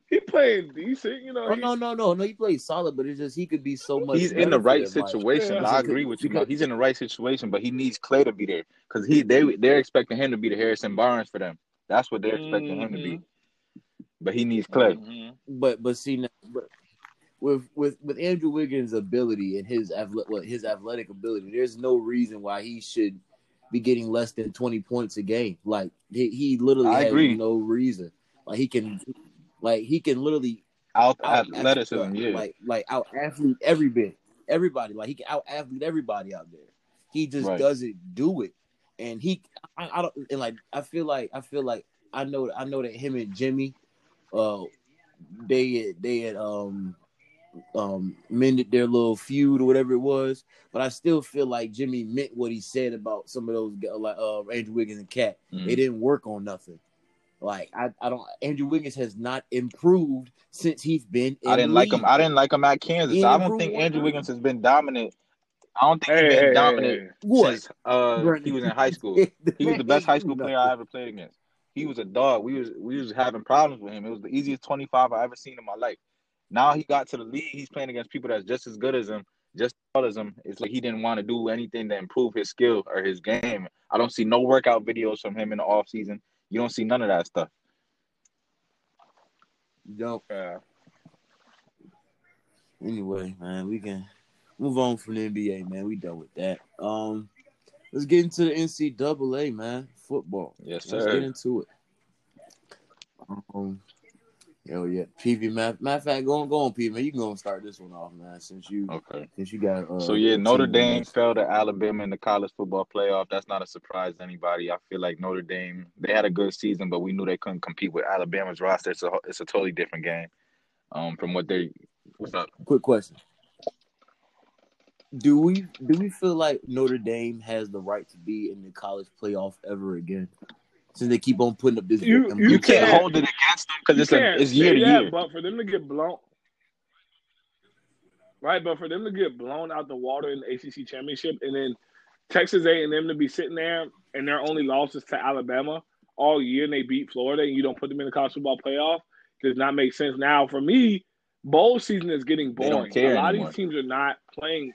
He playing decent, you know. Oh no, no, no, no! He plays solid, but it's just he could be so much. He's in the right situation. Yeah. I agree with you. Because- He's in the right situation, but he needs Clay to be there because he they they're expecting him to be the Harrison Barnes for them. That's what they're expecting him to be. Mm-hmm. But he needs Clay. Mhm. But but see, now, but with with with Andrew Wiggins' ability and his athletic well, his athletic ability, there's no reason why he should be getting less than twenty points a game. Like he, he literally I has agree. no reason. Like he can, like he can literally Out out athleticism, yeah. like like out athlete every bit, everybody. Like he can out athlete everybody out there. He just Right. doesn't do it, and he I, I don't and like I feel like I feel like I know I know that him and Jimmy, uh, they they had um um mended their little feud or whatever it was, but I still feel like Jimmy meant what he said about some of those like uh Andrew Wiggins and KAT. Mhm. It didn't work on nothing. Like I, I don't. Andrew Wiggins has not improved since he's been. In I didn't the like him. I didn't like him at Kansas. He I don't think one Andrew. Wiggins has been dominant. I don't think Hey, he's hey, been hey, dominant hey. What? since uh, he was in high school. He was the best high school player I ever played against. He was a dog. We was we was having problems with him. It was the easiest 25 I ever seen in my life. Now he got to the league. He's playing against people that's just as good as him, just as tall as him. It's like he didn't want to do anything to improve his skill or his game. I don't see no workout videos from him in the off season. You don't see none of that stuff. Don't. Anyway, man, we can move on from the NBA, man. We done with that. Um, let's get into the NCAA, man. Football. Yes, Let's get into it. Um, hell yeah, PV. Matter, matter of fact, go on, go on, PV. Man, you can go and start this one off, man. Since you, Okay. since you got. Uh, So yeah, Notre Dame next. fell to Alabama in the college football playoff. That's not a surprise to anybody. I feel like Notre Dame they had a good season, but we knew they couldn't compete with Alabama's roster. It's a it's a totally different game. Um, from what they what's up? Quick question. Do we do we feel like Notre Dame has the right to be in the college playoff ever again? Since they keep on putting up this, You- you You can't can't- hold it against them because it's a, can't it's year to that, year. But for them to get blown, right? But for them to get blown out the water in the ACC championship, and then Texas A and M to be sitting there and their only losses to Alabama all year, and they beat Florida, and you don't put them in the college football playoff, does not make sense. Now, for me, bowl season is getting boring. A lot anymore. of these teams are not playing.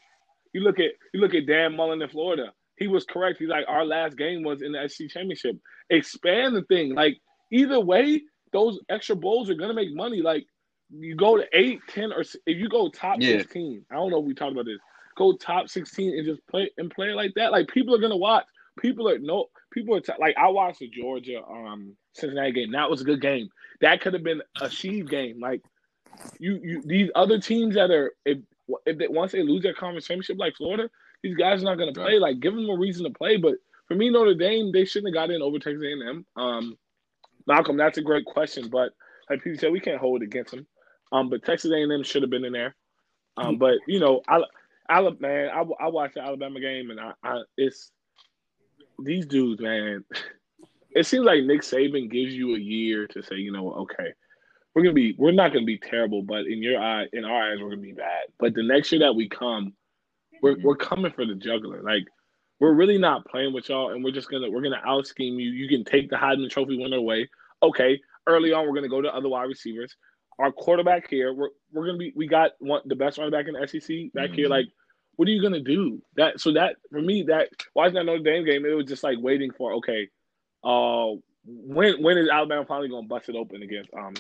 You look at you look at Dan Mullen in Florida. He was correct. He's like, our last game was in the SEC championship. Expand the thing. Like either way, those extra bowls are gonna make money. Like you go to eight, ten, or if you go top Yeah. sixteen. I don't know if we talked about this. Go top sixteen and just play and play like that. Like people are gonna watch. People are no. People are t- like I watched the Georgia um Cincinnati game. That was a good game. That could have been a Sheave game. Like you, you these other teams that are if if they, once they lose their conference championship like Florida, these guys are not going to play. Like give them a reason to play. But for me, Notre Dame, they shouldn't have got in over Texas A&M. Um, Malcolm, that's a great question, but like Peter said, we can't hold it against them. Um, but Texas A&M should have been in there. Um, but you know, I, I man, I, I watched the Alabama game, and I, I it's these dudes, man. It seems like Nick Saban gives you a year to say, you know, okay, we're gonna be, we're not gonna be terrible, but in your eye, in our eyes, we're gonna be bad. But the next year that we come, we're we're coming for the juggler. Like we're really not playing with y'all, and we're just gonna we're gonna out scheme you. You can take the Heisman Trophy winner away. Okay, early on, we're gonna go to other wide receivers. Our quarterback here, we're we're gonna be, we got one the best running back in the SEC back here. Mhm. Like, what are you gonna do? That so that for me, that watching that Notre Dame game, it was just like waiting for okay, uh, when when is Alabama finally gonna bust it open against um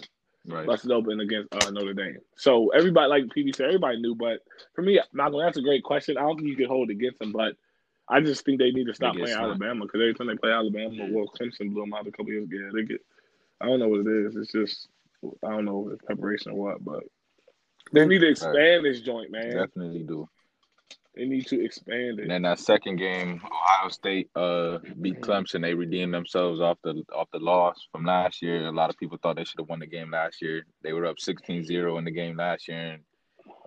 Right. busted open against uh, Notre Dame. So everybody, like PB said, everybody knew. But for me, Malcolm, that's a great question. I don't think you can hold against them, but I just think they need to stop playing smart. Alabama because every time they play Alabama, Yeah. well, Clemson blew them out a couple years ago. They get, I don't know what it is. It's just, I don't know if it's preparation or what, but they need to expand this joint, man. Definitely do. They need to expand And it. then that second game, Ohio State uh beat Clemson. They redeemed themselves off the off the loss from last year. A lot of people thought they should have won the game last year. They were up 16-0 in the game last year, and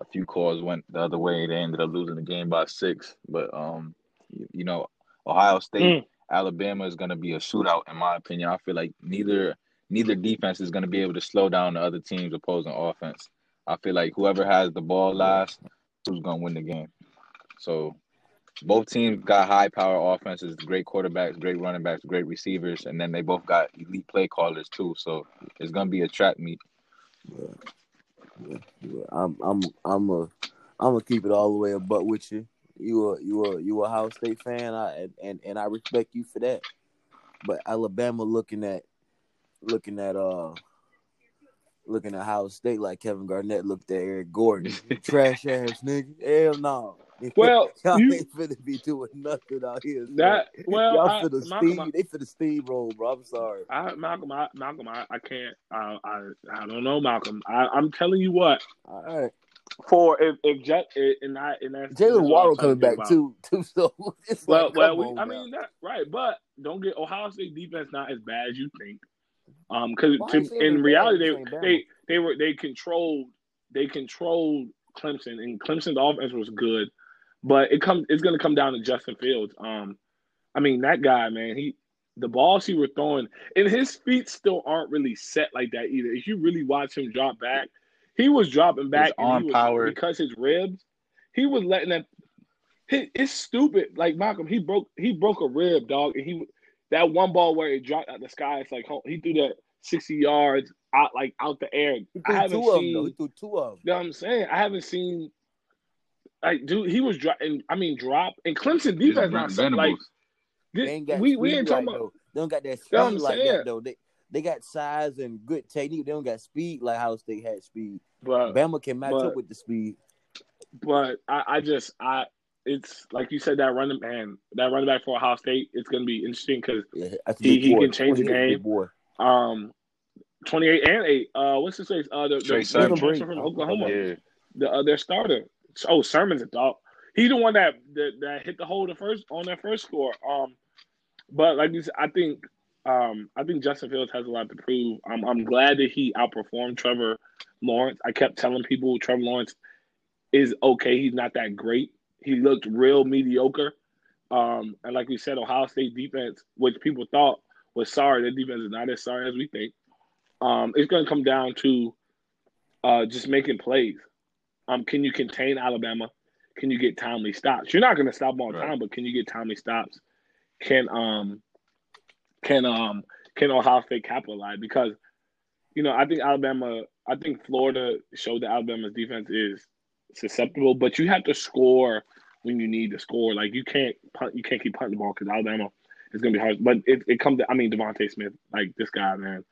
a few calls went the other way. They ended up losing the game by six. But um, you, you know, Ohio State, Mm. Alabama is going to be a shootout in my opinion. I feel like neither neither defense is going to be able to slow down the other team's opposing offense. I feel like whoever has the ball last, who's going to win the game. So both teams got high power offenses, great quarterbacks, great running backs, great receivers, and then they both got elite play callers too. So it's gonna be a trap meet. Yeah. Yeah. Yeah. I'm I'm I'm a I'm gonna keep it all the way a butt with you. You a you a you a Ohio State fan, I and and I respect you for that. But Alabama looking at looking at uh looking at Ohio State like Kevin Garnett looked at Eric Gordon. Trash ass nigga. Hell no. Well, y'all you- ain't finna be doing nothing out here. son. That well, y'all I, finna Malcolm, Steve, they finna Steve roll, bro. I'm sorry. I, Malcolm, I, Malcolm, I, I can't. I, I, I don't know, Malcolm. I, I'm telling you what. All right. For if if Jet and I and that's Jaylen Waddle coming back about. too, too. So it's Well, like, well, we, on I mean that right, but don't get Ohio State defense not as bad as you think. Um, because in reality bad? they they they were they controlled they controlled Clemson and Clemson's offense was good, but it comes it's gonna come down to Justin Fields. Um, I mean that guy man, he the balls he were throwing and his feet still aren't really set like that either. If you really watch him drop back, he was dropping back and arm power- because his ribs, he was letting that. He, it's stupid. Like Malcolm, he broke he broke a rib, dog, and he that one ball where it dropped out the sky. It's like oh, he threw that sixty yards out like out the air. He I threw haven't two of them seen. though. He threw two of them. You know what I'm saying? I haven't seen. Like, dude, he was dropping. I mean, drop and Clemson defense not so- like Venables. They this, ain't got we we ain't like talking about. though. They don't got that speed know I'm like saying? that though. They they got size and good technique. They don't got speed like Ohio State had speed. But Bama can match but- up with the speed. but I, I just I it's like you said that running man that running back for Ohio State. It's gonna be interesting because Yeah, He- he can change the 28 game. Um. 28 and 8. Uh, what's his face? Uh, the, Trey the, the from Oklahoma. Yeah, the uh, their starter. Oh, Sermon's a dog. He's the one that, that that hit the hole the first on that first score. Um, but like you said, I think um I think Justin Fields has a lot to prove. I'm I'm glad that he outperformed Trevor Lawrence. I kept telling people Trevor Lawrence is okay. He's not that great. He looked real mediocre. Um, and like we said, Ohio State defense, which people thought was sorry, their defense is not as sorry as we think. Um, it's going to come down to uh, just making plays. Um, can you contain Alabama? Can you get timely stops? You're not going to stop them all time, but can you get timely stops? Can um can um can Ohio State capitalize? Because you know I think Alabama, I think Florida showed that Alabama's defense is susceptible, but you have to score when you need to score. Like you can't punt, you can't keep punting the ball because Alabama is going to be hard. But it, it comes to I mean DeVonta Smith, like this guy, man.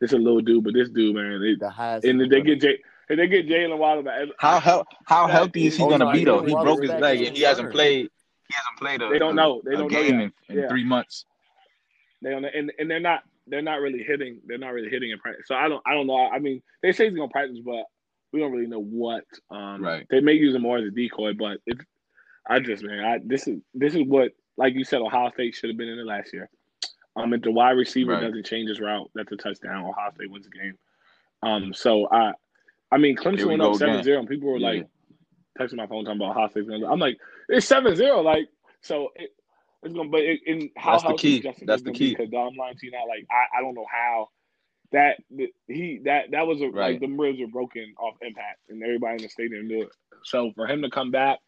This is a little dude, but this dude, man. It, The highest. and if they get Jay, if they get Jaylen Waddle back, how how how healthy is he Oh, gonna no, be though? He broke his leg and he hasn't played. He hasn't played a, They don't know. They don't know game yet. in, in Yeah. three months. they don't, and and they're not they're not really hitting. They're not really hitting in practice. So I don't I don't know. I mean, they say he's gonna practice, but we don't really know what. Um, Right. They may use him more as a decoy, but it's. I just man, I this is this is what like you said, Ohio State should have been in it last year. Um, if the wide receiver Right. doesn't change his route, that's a touchdown. Ohio State wins the game. Um, so I, I mean, Clemson we went up 7 0, and people were Yeah. like texting my phone talking about how gonna. I'm like, it's 7 0. Like, so it, it's gonna, but it, in how That's the key. Justin That's the key. Because Dom to now, like I, I don't know how that he that that was a like the ribs were broken off impact, and everybody in the stadium knew it. So for him to come back,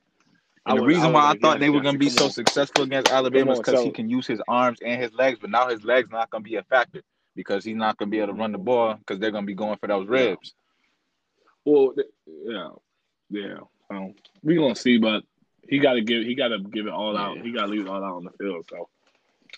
And the would- reason why I thought they were going to be so successful against Alabama is because so- he can use his arms and his legs, but now his legs not going to be a factor because he's not going to be able to run the ball because they're going to be going for those ribs. Well, yeah, yeah. Um, we gonna see, but he got to give he got to give it all out. Yeah. He got to leave it all out on the field. So,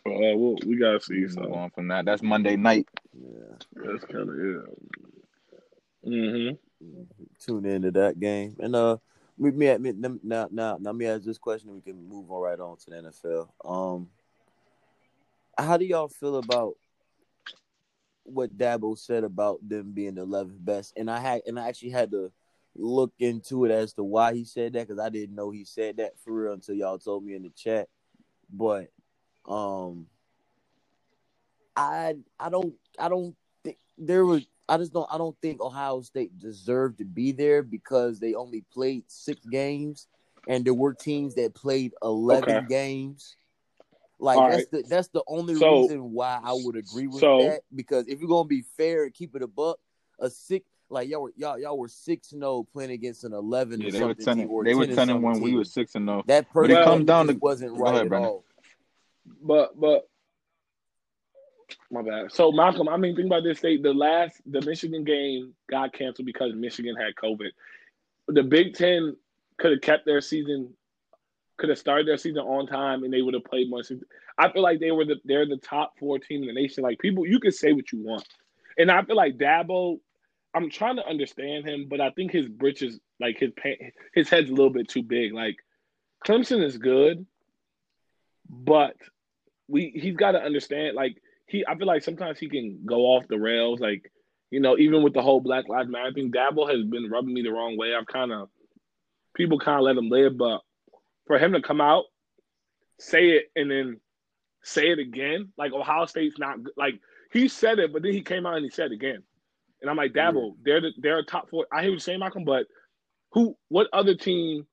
uh, we'll, we gotta see. Move So on from that. That's Monday night. Yeah. that's kind of yeah. Mm-hmm. Tune into that game. And uh, me, me, me now, now, now, me ask this question, and we can move on right on to the NFL. Um, how do y'all feel about what Dabo said about them being the 11th best? And I had, and I actually had to look into it as to why he said that because I didn't know he said that for real until y'all told me in the chat. But, um, I, I don't, I don't think there was. I just don't. I don't think Ohio State deserved to be there because they only played six games, and there were teams that played eleven Okay. games. Like All that's the that's the only So- reason why I would agree with so- that. Because if you're gonna be fair and keep it a buck, a six like y'all were y'all y'all were six and zero playing against an eleven Yeah, or they were ten. team, or They were 10 and ten and one. We were six and zero. That But it person comes down to- wasn't right ahead, at Brandon. all. But but my bad. So Malcolm, I mean, think about this state. The last the Michigan game got canceled because Michigan had COVID. The Big Ten could have kept their season, could have started their season on time, and they would have played season. I feel like they were the they're the top four team in the nation. Like people, you can say what you want, and I feel like Dabo. I'm trying to understand him, but I think his britches, like his his head's a little bit too big. Like Clemson is good, but we he's got to understand. Like he, I feel like sometimes he can go off the rails. Like you know, even with the whole Black Lives Matter thing, Dabo has been rubbing me the wrong way. I've kind of people kind of let him live, but for him to come out, say it, and then say it again, like Ohio State's not. Like he said it, but then he came out and he said it again, and I'm like, Dabo, mm. they're the, they're a top four. I hear you're saying, Malcolm, but who? What other team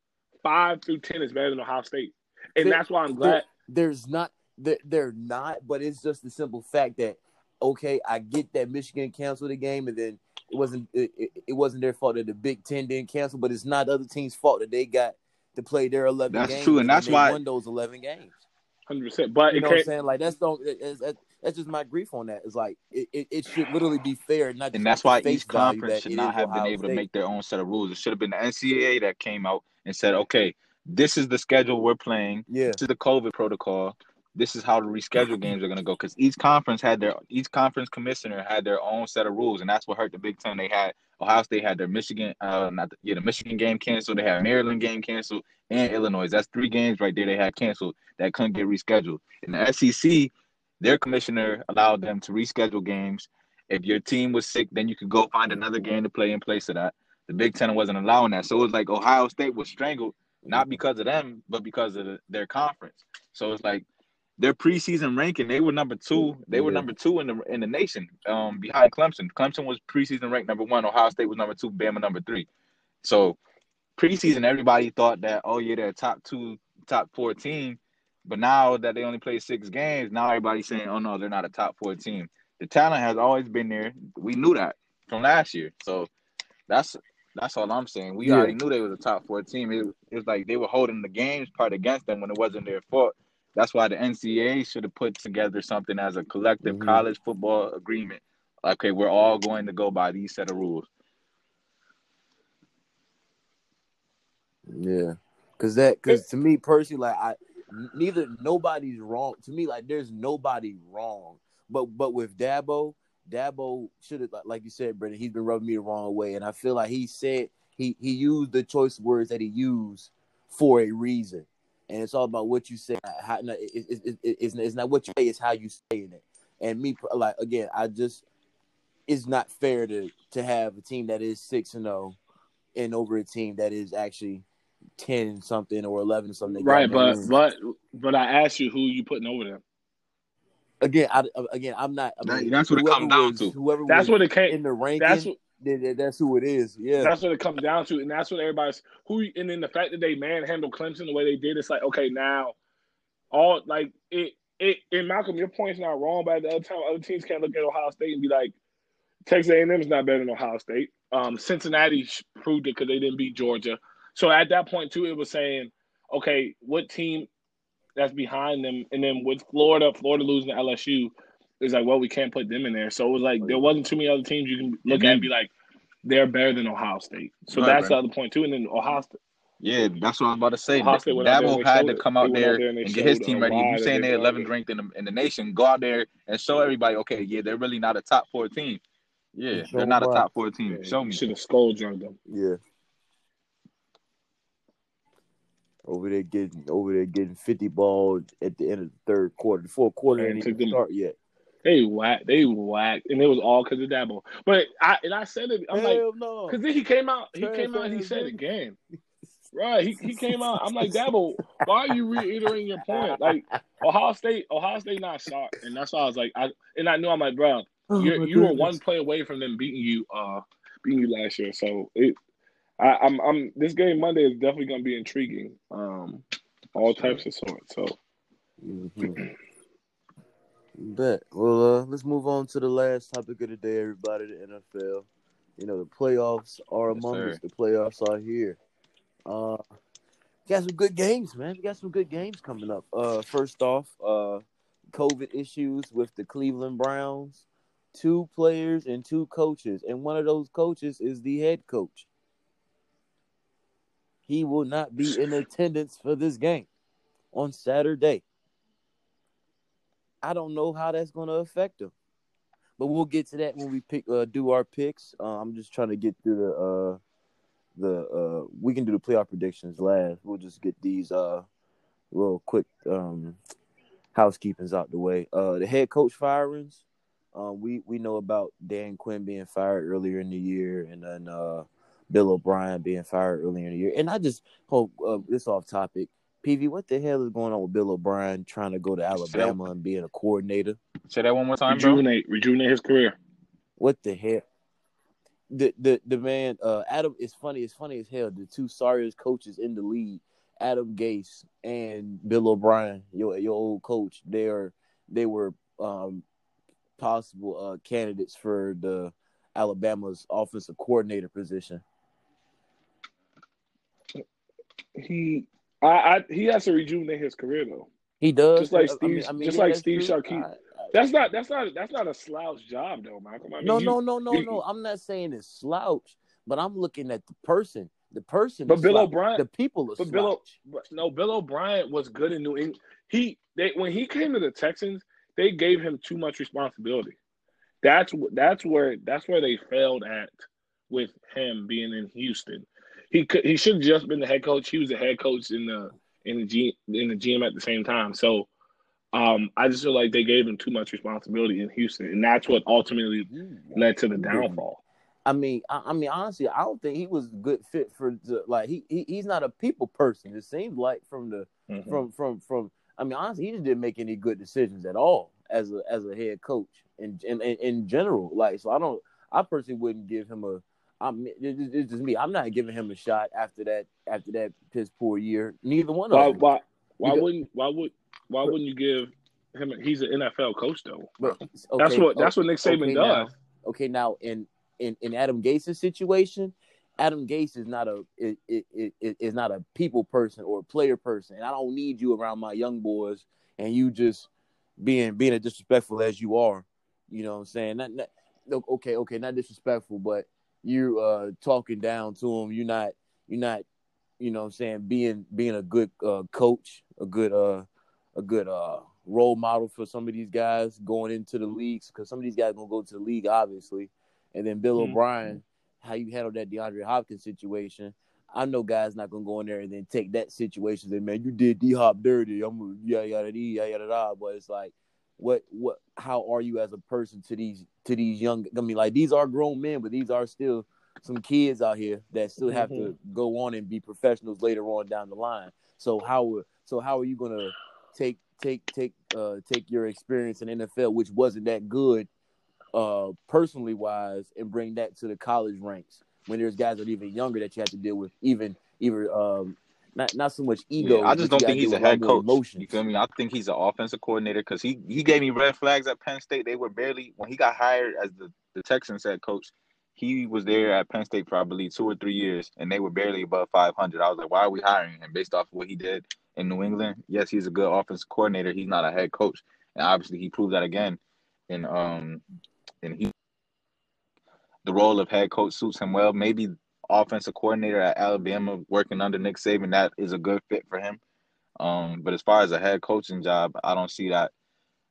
five through ten is better than Ohio State? And There- that's why I'm glad. There's not they're, they're not, but it's just the simple fact that okay, I get that Michigan canceled the game, and then it wasn't it, it, wasn't their fault that the Big Ten didn't cancel, but it's not the other team's fault that they got to play their eleven. That's games, true, and that's they why- won those eleven games. Hundred percent, but You it know what I'm saying? Like that's don't that's, that's, that's just my grief on that. It's like it, it, it should literally be fair, not just And that's why face each conference should not is have been Ohio able to make their own set of rules. It should have been the NCAA that came out and said, "Okay, this is the schedule we're playing. Yeah, This is the COVID protocol. This is how the rescheduled games are going to go." Because each conference had their each conference commissioner had their own set of rules, and that's what hurt the Big Ten. They had Ohio State had their Michigan, uh, not the, yeah, the Michigan game canceled. They had Maryland game canceled and Illinois. That's three games right there they had canceled that couldn't get rescheduled. In the SEC, their commissioner allowed them to reschedule games. If your team was sick, then you could go find another game to play in place of that. The Big Ten wasn't allowing that, so it was like Ohio State was strangled not because of them, but because of the, their conference. So it's like their preseason ranking, they were number two. They were Yeah. number two in the in the nation, um, behind Clemson. Clemson was preseason ranked number one. Ohio State was number two. Bama number three. So preseason, everybody thought that oh yeah, they're top two, top four team. But now that they only play six games, now everybody's saying oh no, they're not a top four team. The talent has always been there. We knew that from last year. So that's that's all I'm saying. We Yeah. already knew they was a top four team. It, it was like they were holding the games part against them when it wasn't their fault. That's why the NCAA should have put together something as a collective Mhm. college football agreement. Okay, we're all going to go by these set of rules. Yeah, because that because to me personally, like I neither nobody's wrong. To me, like there's nobody wrong. But but with Dabo, Dabo should have like, like you said, Brendan. He's been rubbing me the wrong way, and I feel like he said he he used the choice words that he used for a reason, and it's all about what you say. How, no, it, it, it, it, it's, it's not what you say; it's how you say it. And me, like again, I just it's not fair to to have a team that is six and zero and over a team that is actually ten something or eleven something. Right, but room. but but I asked you who you putting over them. again, I, again, I'm not. I mean, that's what it comes down was, to. Whoever That's was what it came. in the ranking. That's what then- then that's who it is. Yeah, that's what it comes down to, and that's what everybody's who. And then the fact that they manhandled Clemson the way they did, it's like okay, now all like it. It and Malcolm, your point's not wrong, but at the other time, other teams can't look at Ohio State and be like, Texas A&M is not better than Ohio State. Um, Cincinnati proved it because they didn't beat Georgia. So at that point too, it was saying, okay, what team that's behind them, and then with Florida, Florida losing to LSU, it's like, well, we can't put them in there. So it was like there wasn't too many other teams you can look at and be like, they're better than Ohio State. So Right, that's the other point too. And then Ohio State, Yeah, that's what I was about to say. Ohio State went out there and Dabo had to come out went out there there and and get his team ready. If you that saying they they're belong 11th ranked in the, in the nation, go out there and show everybody, okay, yeah, they're really not a top four team. Yeah, Show they're not a top four team. Show me. should have skull drugged them. yeah. Over there getting over there getting fifty balls at the end of the third quarter. The fourth quarter And didn't took even them- start yet. They whacked. They whacked, and it was all because of Dabo. But I and I said it. I'm like, Hell no. because then he came out. He Trash came out. and He said nigga. again. Right. He he came out. I'm like Dabo. Why are you reiterating your point? Like Ohio State. Ohio State not sharp, and that's why I was like, I and I knew I'm like, bro, Oh, you you were one play away from them beating you. Uh, beating you last year. So it. I, I'm I'm this game Monday is definitely gonna be intriguing. Um, all types of sorts. So Mm-hmm. Bet. Well, uh, let's move on to the last topic of the day, everybody. The NFL. You know, the playoffs are among us. The playoffs are here. Uh, got some good games, man. We got some good games coming up. Uh, first off, uh, COVID issues with the Cleveland Browns. Two players and two coaches, and one of those coaches is the head coach. He will not be in attendance for this game on Saturday. I don't know how that's going to affect them. but we'll get to that when we pick uh, do our picks. Uh, I'm just trying to get through the uh, the uh, we can do the playoff predictions last. We'll just get these uh real quick um housekeepings out the way. Uh, the head coach firings. Uh, we we know about Dan Quinn being fired earlier in the year, and then uh, Bill O'Brien being fired earlier in the year. And I just hope uh, this off topic. PV, what the hell is going on with Bill O'Brien trying to go to Alabama and being a coordinator? Say that one more time, bro. Rejuvenate, rejuvenate his career. What the hell? The the the man, uh, Adam. It's funny. It's funny as hell. The two sorriest coaches in the league, Adam Gase and Bill O'Brien, your your old coach. They are they were um, possible uh, candidates for the Alabama's offensive coordinator position. He, I, I, he has to rejuvenate his career though. He does, Just like I mean- Steve- I mean, just yeah, like Steve true. I- I- That's not, that's not, that's not a slouch job though, Malcolm. I mean, no, you- no, no, no, you- no. I'm not saying it's slouch, but I'm looking at the person. The person, But is Bill slouch. O'Brien- the people are but Bill O- slouch. But no, Bill O'Brien was good in New England. He they when he came to the Texans, they gave him too much responsibility. That's that's where that's where they failed at with him being in Houston. He could he should have just been the head coach. He was the head coach in the in the G in the GM at the same time. So um I just feel like they gave him too much responsibility in Houston, and that's what ultimately led to the downfall. I mean, I, I mean, honestly, I don't think he was a good fit for the, like he, he he's not a people person. It seems like from the Mhm. from from from. I mean, honestly, he just didn't make any good decisions at all as a as a head coach in in, in, in general. Like, so I don't. I personally wouldn't give him a. I mean, it- it- it's just me. I'm not giving him a shot after that after that piss poor year. Neither one Why of them. why why Because- wouldn't why would why wouldn't you give him? He's an NFL coach though. But, That's what that's what Nick Saban okay, does. Now, okay, now in in in Adam Gase's situation, Adam Gase is not a it, it, it, is not a people person or a player person, and I don't need you around my young boys and you just being being as disrespectful as you are. You know what I'm saying? Not, not okay, okay, not disrespectful, but you uh talking down to him. You're not you're not you know what I'm saying being being a good uh coach, a good uh a good uh role model for some of these guys going into the leagues because some of these guys gonna go to the league obviously, and then Bill Mhm. O'Brien, how you handle that DeAndre Hopkins situation. I know guys not gonna go in there and then take that situation. and man, you did D Hop dirty. I'm yada yada yada yada da. But it's like, what what? How are you as a person to these to these young? I mean, like these are grown men, but these are still some kids out here that still have to go on and be professionals later on down the line. So how so how are you gonna take take take uh take your experience in NFL, which wasn't that good, uh personally wise, and bring that to the college ranks when there's guys that are even younger that you have to deal with, even even um not not so much ego. Yeah, I just don't think he's a head coach. Emotions. You feel me? I think he's an offensive coordinator because he he gave me red flags at Penn State. They were barely when he got hired as the the Texans head coach. He was there at Penn State for I believe two or three years, and they were barely above 500. I was like, why are we hiring him based off of what he did in New England? Yes, he's a good offensive coordinator. He's not a head coach, and obviously he proved that again. And um, and he the role of head coach suits him well. Maybe offensive coordinator at Alabama working under Nick Saban that is a good fit for him. Um, but as far as a head coaching job, I don't see that.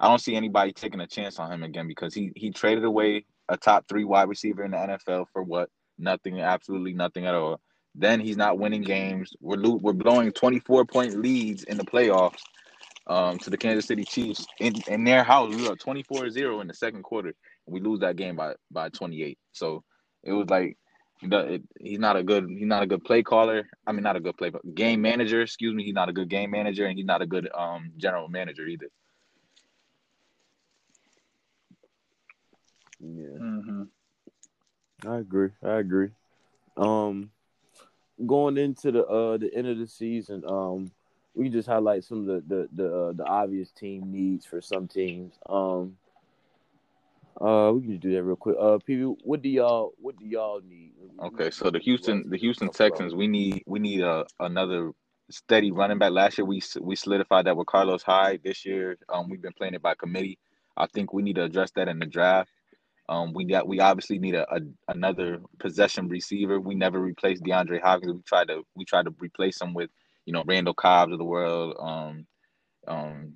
I don't see anybody taking a chance on him again because he he traded away a top three wide receiver in the NFL for what? Nothing, absolutely nothing at all. Then he's not winning games. We're lo- we're blowing 24 point leads in the playoffs um, to the Kansas City Chiefs in, in their house. We were 24-0 in the second quarter. We lose that game by by 28. So it was like he's not a good he's not a good play caller. I mean, not a good play but game manager. Excuse me. He's not a good game manager, and he's not a good um general manager either. Yeah. Mm-hmm. I agree. I agree. Um, going into the uh the end of the season, um, we can just highlight some of the the the, uh, the obvious team needs for some teams. Um, uh, we can just do that real quick. Uh, PB, what do y'all what do y'all need? Okay, so the Houston the Houston Texans, we need we need a another steady running back. Last year we we solidified that with Carlos Hyde. This year, um, we've been playing it by committee. I think we need to address that in the draft. Um, we got we obviously need a, a, another possession receiver. We never replaced DeAndre Hopkins. We tried to we tried to replace him with you know Randall Cobbs of the world. Um, um,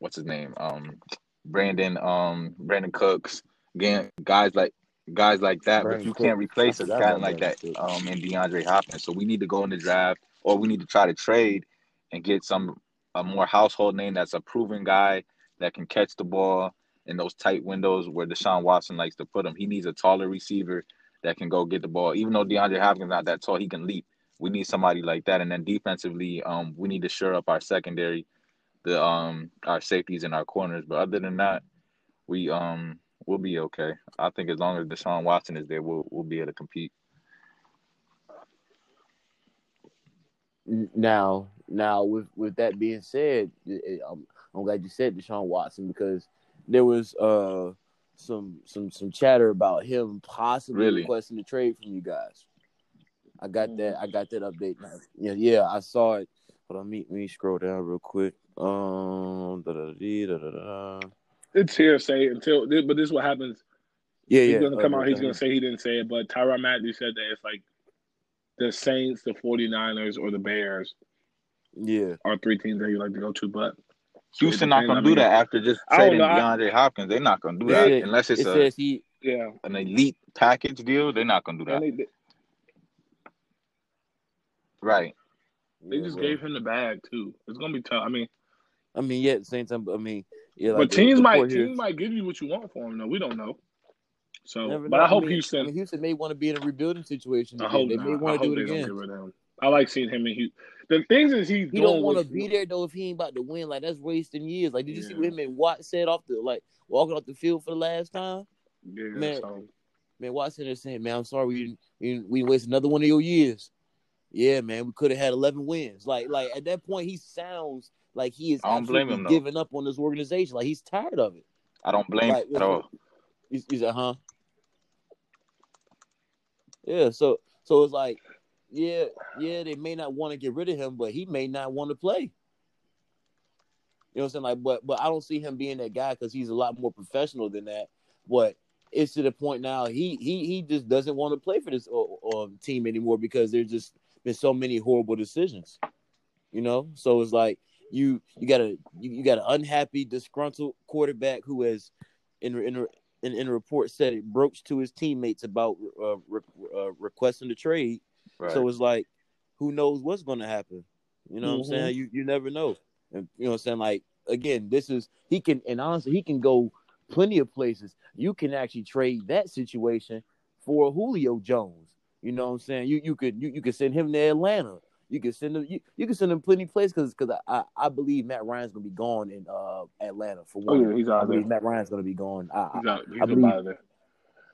what's his name? Um, Brandon um Brandin Cooks. Again, guys like guys like that. Brandin but you Cooks. can't replace a guy like that um in DeAndre Hopkins. So we need to go in the draft or we need to try to trade and get some a more household name that's a proven guy that can catch the ball in those tight windows where Deshaun Watson likes to put him. He needs a taller receiver that can go get the ball. Even though DeAndre Hopkins not that tall, he can leap. We need somebody like that. And then defensively, um, we need to shore up our secondary, the um our safeties and our corners. But other than that, we um we'll be okay. I think as long as Deshaun Watson is there, we'll we'll be able to compete. Now, now with with that being said, I'm, I'm glad you said Deshaun Watson because there was uh some some some chatter about him possibly really? requesting a trade from you guys. I got that. I got that update. Now. Yeah, yeah, I saw it. Hold on, me me scroll down real quick. Um, da, da, da, da, da, it's hearsay until, but this is what happens. Yeah, he's yeah. gonna come out. He's gonna say he didn't say it, but Tyrann Mathieu said that it's like the Saints, the 49ers, or the Bears. Yeah, are three teams that you like to go to, but Houston not gonna do that after just trading DeAndre Hopkins. They're not gonna do that unless it's it a he, yeah an elite package deal. They're not gonna do that. They, right. They just gave him the bag too. It's gonna be tough. I mean, I mean, yeah. At the same time, I mean, yeah. Like but teams might teams might give you what you want for him. though. we don't know. So, Never but know. I hope I mean, Houston. I mean, Houston may want to be in a rebuilding situation. I hope they not. may want to do it again. I like seeing him in Houston. The things is he's he don't want to be there though if he ain't about to win. Like that's wasting years. Like did you yeah. see what him and Watt said off the like walking off the field for the last time? Yeah, man. So. Man, Watt said saying, "Man, I'm sorry we we we waste another one of your years." Yeah, man, we could have had 11 wins. Like like at that point, he sounds like he is absolutely him, giving up on this organization. Like he's tired of it. I don't blame like, him at all. He's, he's like, huh? Yeah, so so it's like yeah, yeah, they may not want to get rid of him, but he may not want to play. You know what I'm saying? Like, but but I don't see him being that guy because he's a lot more professional than that. But it's to the point now he he he just doesn't want to play for this uh, team anymore because there's just been so many horrible decisions. You know, so it's like you you got a you, you got an unhappy, disgruntled quarterback who has in in in, in a report said it broached to his teammates about uh, re, uh, requesting the trade Right. So it's like, who knows what's going to happen? You know mm-hmm. what I'm saying? Mm-hmm. You you never know. And you know what I'm saying? Like again, this is he can and honestly he can go plenty of places. You can actually trade that situation for Julio Jones. You know what I'm saying? You you could you, you could send him to Atlanta. You can send him you, you can send him plenty of places because because I, I believe Matt Ryan's gonna be gone in uh Atlanta for one. Oh, yeah, he's out I believe there. Matt Ryan's gonna be gone. I, he's out, he's I believe, there.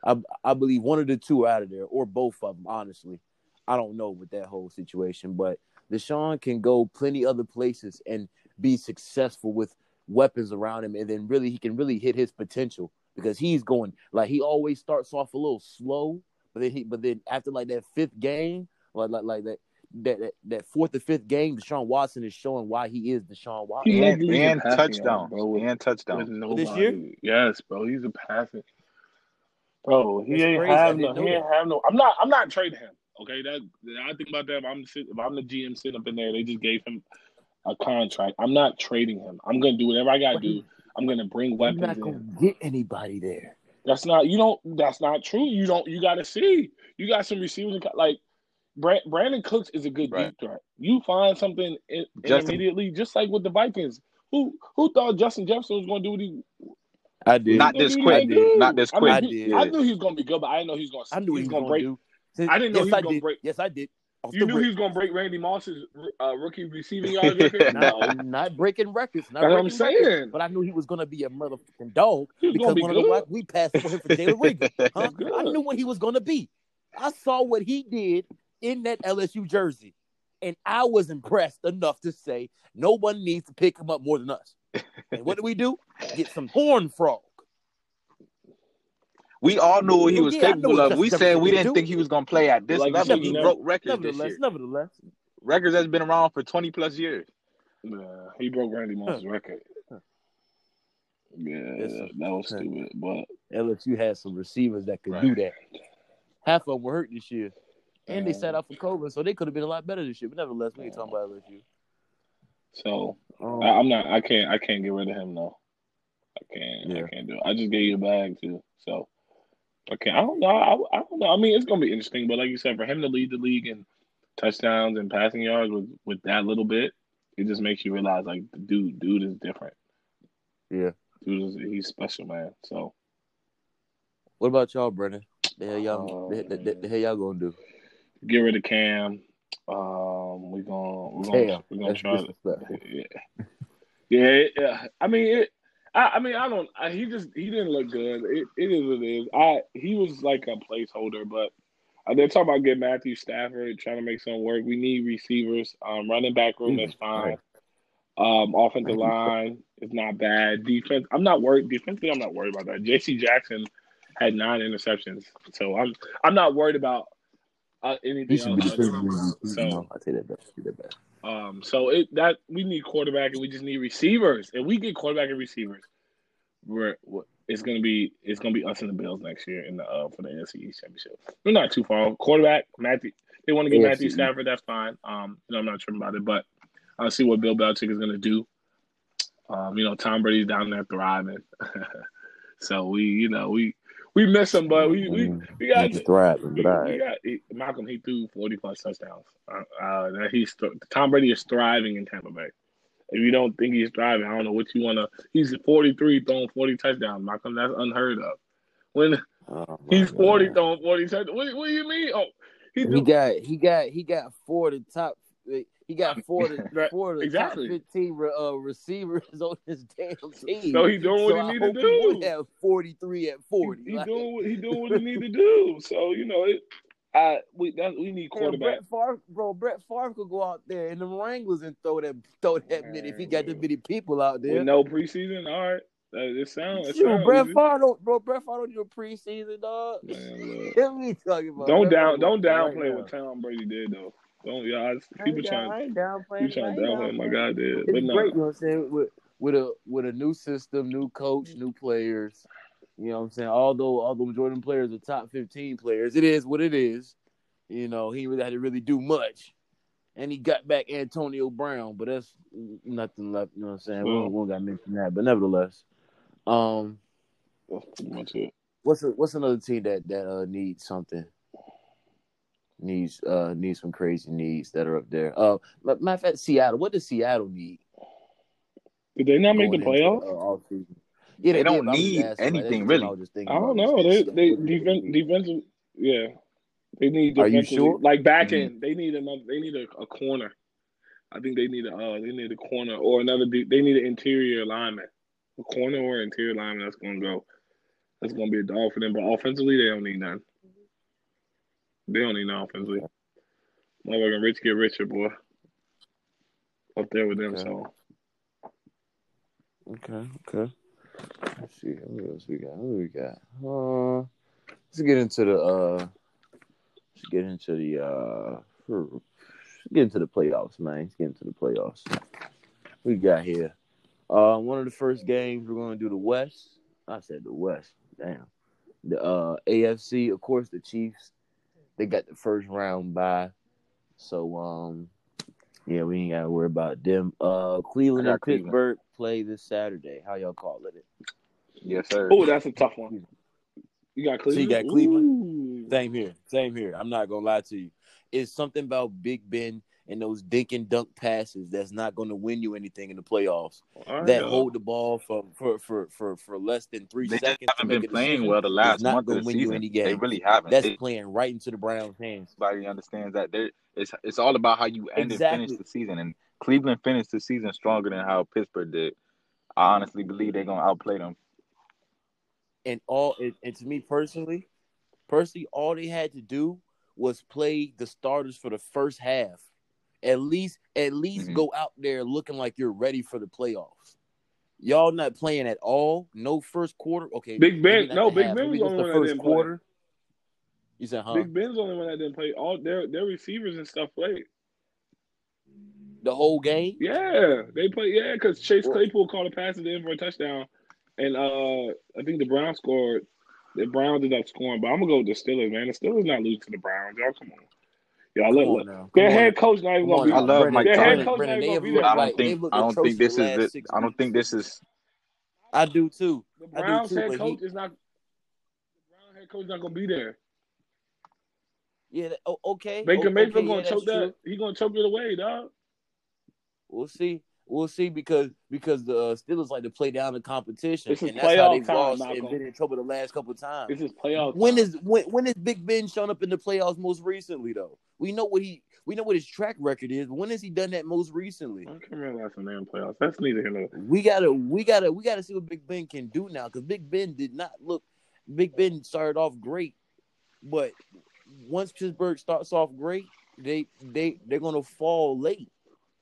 I, I believe one of the two out of there or both of them, honestly. I don't know with that whole situation, but Deshaun can go plenty other places and be successful with weapons around him, and then really he can really hit his potential because he's going like he always starts off a little slow, but then he but then after like that fifth game, like like, like that. That, that, that fourth or fifth game, Deshaun Watson is showing why he is Deshaun Watson. And, and touchdown, bro. And touchdown. This year, yes, bro. He's a passing. Bro, he it's ain't crazy. have no. He ain't have no. I'm not. I'm not trading him. Okay, that I think about that. If I'm if I'm the GM sitting up in there, they just gave him a contract. I'm not trading him. I'm gonna do whatever I gotta do. I'm gonna bring weapons. You're not gonna in. get anybody there. That's not you don't. That's not true. You don't. You gotta see. You got some receivers like Brandin Cooks is a good right. deep threat. You find something in, immediately, just like with the Vikings. Who who thought Justin Jefferson was going to do what he? I did. Not this quick. Not this quick. I, mean, I, did. I knew he was going to be good, but I didn't know he was going. I knew he was going to break. Do. I didn't know yes, he was going to break. Yes, I did. Off you knew break. he was going to break Randy Moss's uh, rookie receiving yard record. no, not breaking records. Not That's what I'm saying. Records, but I knew he was going to be a motherfucking dog because be one good. of the we passed for him for Jalen Reagor. Huh? I knew what he was going to be. I saw what he did in that LSU jersey. And I was impressed enough to say no one needs to pick him up more than us. and what do we do? Get some horn frog. We all knew what he was Yeah, capable what of. We said we didn't do. think he was gonna play at this Like level. He broke records this Nevertheless, year. nevertheless, Records that's been around for twenty plus years. Yeah, he broke Randy Moss's record. Yeah, that was Okay. stupid. But LSU had some receivers that could Right. do that. Half of them were hurt this year, and they sat out for COVID, so they could have been a lot better this year. But nevertheless, we ain't talking about LSU. so Um, I, I'm not. I can't. I can't get rid of him though. I can't. Yeah. I can't do it. I just gave you a bag too. So I can't. I don't know. I, I don't know. I mean, it's gonna be interesting. But like you said, for him to lead the league in touchdowns and passing yards with with that little bit, it just makes you realize like dude, dude is different. yeah. Dude is he's special, man. So What about y'all, Brennan? The hell y'all, Um, the, the, the, the hell y'all gonna do? Get rid of Cam. Um, we gonna we're gonna Damn, we're gonna try. disrespectful. Yeah, yeah, yeah. I mean, it, I, I mean, I don't. I, he just he didn't look good. It, it is what it is. I he was like a placeholder, but uh, they're talking about getting Matthew Stafford, trying to make some work. We need receivers. Um, running back room is fine. Um, offensive line is not bad. Defense, I'm not worried. Defensively, I'm not worried about that. J.C. Jackson had nine interceptions, so I'm I'm not worried about uh, anything He should be else. the defensive So- no, I take that best. Say that best. Um, so it that we need quarterback and we just need receivers. If we get quarterback and receivers, we're, we're it's gonna be it's gonna be us and the Bills next year in the uh for the NFC East championship. We're not too far. Quarterback Matthew, they want to get AFC Matthew Stafford. That's fine. Um, you know I'm not sure about it, but I'll see what Bill Belichick is gonna do. Um, you know Tom Brady's down there thriving, so we you know we we miss him, but we we we got thriving, but all right. got, he, Malcolm, he threw 40 plus touchdowns. Uh, uh, that he's Tom Brady is thriving in Tampa Bay. If you don't think he's thriving, I don't know what you want to. He's 43 throwing 40 touchdowns, Malcolm. That's unheard of. When Oh, he's 40 God. throwing 40 touchdowns, what, what do you mean? Oh, he, He got he got he got four of the top. He got four Right, four the exactly. top fifteen re- uh, receivers on his damn team. so he's doing what So he I need to hope he do. have forty three at forty. He, he Like, doing what he doing what he need to do. So you know it. I we that we need bro, quarterback. Brett Favre, bro, Brett Favre could go out there in the Wranglers and throw that throw that many if he got that many people out there. No preseason, all right. Uh, it sounds. Shoot, sounds Brett. Favre don't, bro. Brett Favre don't do a preseason, dog. Man. What we talking about? Don't Brett down, don't downplay now. what Tom Brady did though. Don't y'all I people trying I ain't downplaying. you trying I to downplay what my downplaying. guy did, It's but no. great, you know what I'm saying? With with a with a new system, new coach, new players. You know what I'm saying? Although although Jordan players are top fifteen players, it is what it is. You know, he really had to really do much. And he got back Antonio Brown, but that's nothing left, you know what I'm saying? We Well- don't, we don't gotta mention that. But nevertheless. Um That's pretty much it. what's a, what's another team that that uh needs something? Needs uh needs some crazy needs that are up there. Uh matter of fact, Seattle. What does Seattle need? Did they not make the going into, playoffs? uh. Yeah, They did, don't but I was need asking, like, anything, really. I was I don't know. They they what defense defensive yeah. They need Are you sure? like back Mhm. end. They need another they need a, a corner. I think they need a uh, they need a corner or another de- they need an interior lineman. A corner or interior lineman that's gonna go. That's gonna be a dog for them. But offensively they don't need none. They don't need none offensively. Motherfucking rich get richer, boy. Up there with them, Okay. so Okay, okay. Let's see what else we got. What we got? Uh, let's get into the uh, let's get into the uh, let's get into the playoffs, man. Let's get into the playoffs. We got here. Uh, one of the first games we're going to do the West. I said the West. Damn. The uh AFC, of course, the Chiefs. They got the first round by. so um, yeah, we ain't got to worry about them. Uh, Cleveland I got and Cleveland. Pittsburgh play this Saturday. How y'all calling it? Yes, sir. Oh, that's a tough one. You got So you Cleveland. got Cleveland? Ooh. Same here. Same here. I'm not gonna lie to you. It's something about Big Ben and those dink and dunk passes that's not going to win you anything in the playoffs. All right, that though. hold the ball for for for for, for less than three They seconds to haven't been playing well the last not month of the win you season. any They really haven't. That's They- playing right into the Browns' hands. everybody understands that they it's it's all about how you end and finish the season. And Cleveland finished the season stronger than how Pittsburgh did. I honestly believe they're gonna outplay them. And all and, and to me personally, personally, all they had to do was play the starters for the first half. At least, at least Mhm. go out there looking like you're ready for the playoffs. Y'all not playing at all. No first quarter. Okay, Big Ben- no, Big half, Ben was the only one that first didn't play. quarter. You said, huh? Big Ben's the only one that didn't play. All their their receivers and stuff played. the whole game. Yeah, they play. Yeah, because Chase Claypool caught a pass at the end for a touchdown, and uh, I think the Browns scored. The Browns ended up scoring, but I'm gonna go with the Steelers, man. The Steelers not losing to the Browns, y'all. Come on, y'all. Come Look, on look. Their head coach not even gonna be. now. I love Brennan, Mike Their Tomlin. head coach not even gonna be. I don't think looked I don't think this is last the I don't think this is I do too. The I Browns too, head but he- coach is not. The Browns head coach not gonna be there. Yeah. oh, okay. Baker o- Mayfield okay, gonna yeah, choke that. true. He gonna choke it away, dog. We'll see. We'll see because because the uh, Steelers like to play down the competition, This is and that's how they've time, lost Malcolm. and been in trouble the last couple of times. This is playoff. When time. is when when is Big Ben shown up in the playoffs most recently though? We know what he we know what his track record is, when has he done that most recently? I can't remember last in playoffs. That's neither here nor We gotta we gotta we gotta see what Big Ben can do now because Big Ben did not look Big Ben started off great, but once Pittsburgh starts off great, they they they're gonna fall late.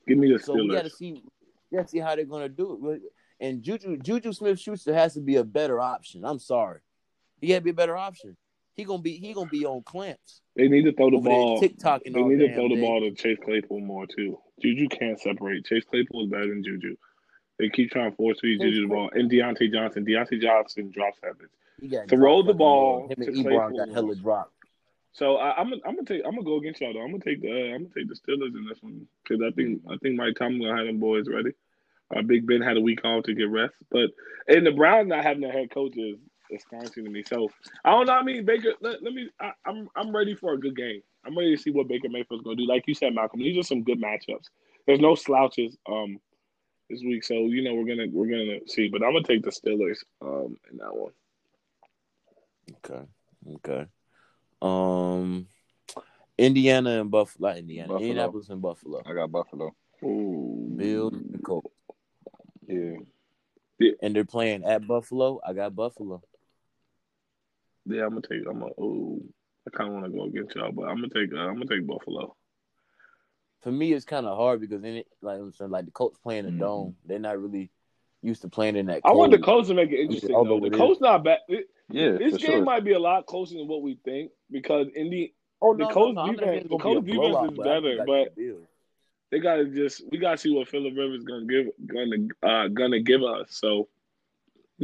Give me the So we gotta see we gotta see how they're gonna do it. And Juju Juju Smith Schuster has to be a better option. I'm sorry. He got to be a better option. He gonna be he gonna be on clamps. They need to throw the ball. TikTok and They need to throw the day. ball to Chase Claypool more too. Juju can't separate. Chase Claypool is better than Juju. They keep trying to force feed Chase Juju the ball. And Diontae Johnson. Diontae Johnson drops habits. Throw the ball. Him and to Ebron got hella dropped. So I, I'm gonna I'm gonna take I'm gonna go against y'all though. I'm gonna take the uh, I'm gonna take the Steelers in this one because I think I think Mike Tomlin gonna have them boys ready. Uh, Big Ben had a week off to get rest, but and the Browns not having their head coach is astonishing to me. So I don't know. I mean, Baker. Let, let me. I, I'm I'm ready for a good game. I'm ready to see what Baker Mayfield's gonna do. Like you said, Malcolm, these are some good matchups. There's no slouches um this week, so you know we're gonna we're gonna see. But I'm gonna take the Steelers um in that one. Okay. Okay. Um Indiana and Buffalo not Indiana. Buffalo. Indianapolis and Buffalo. I got Buffalo. Ooh, Bills and Colts. Yeah. And they're playing at Buffalo. I got Buffalo. Yeah, I'm gonna take. I'm gonna. Ooh, I kind of want to go against y'all, but I'm gonna take. Uh, I'm gonna take Buffalo. For me, it's kind of hard because in it, like I'm saying, like the Colts playing a Mhm. dome, they're not really used to playing in that. I want the cold. Colts to make it interesting. although The it Colts not bad. It- Yeah, this game sure. might be a lot closer than what we think because Indy Oh the no, Colts no, no. Defense- the gonna Colts be defense blowout, is but better, but- got the Bills. they gotta just we gotta see what Philip Rivers gonna give gonna uh gonna give us. So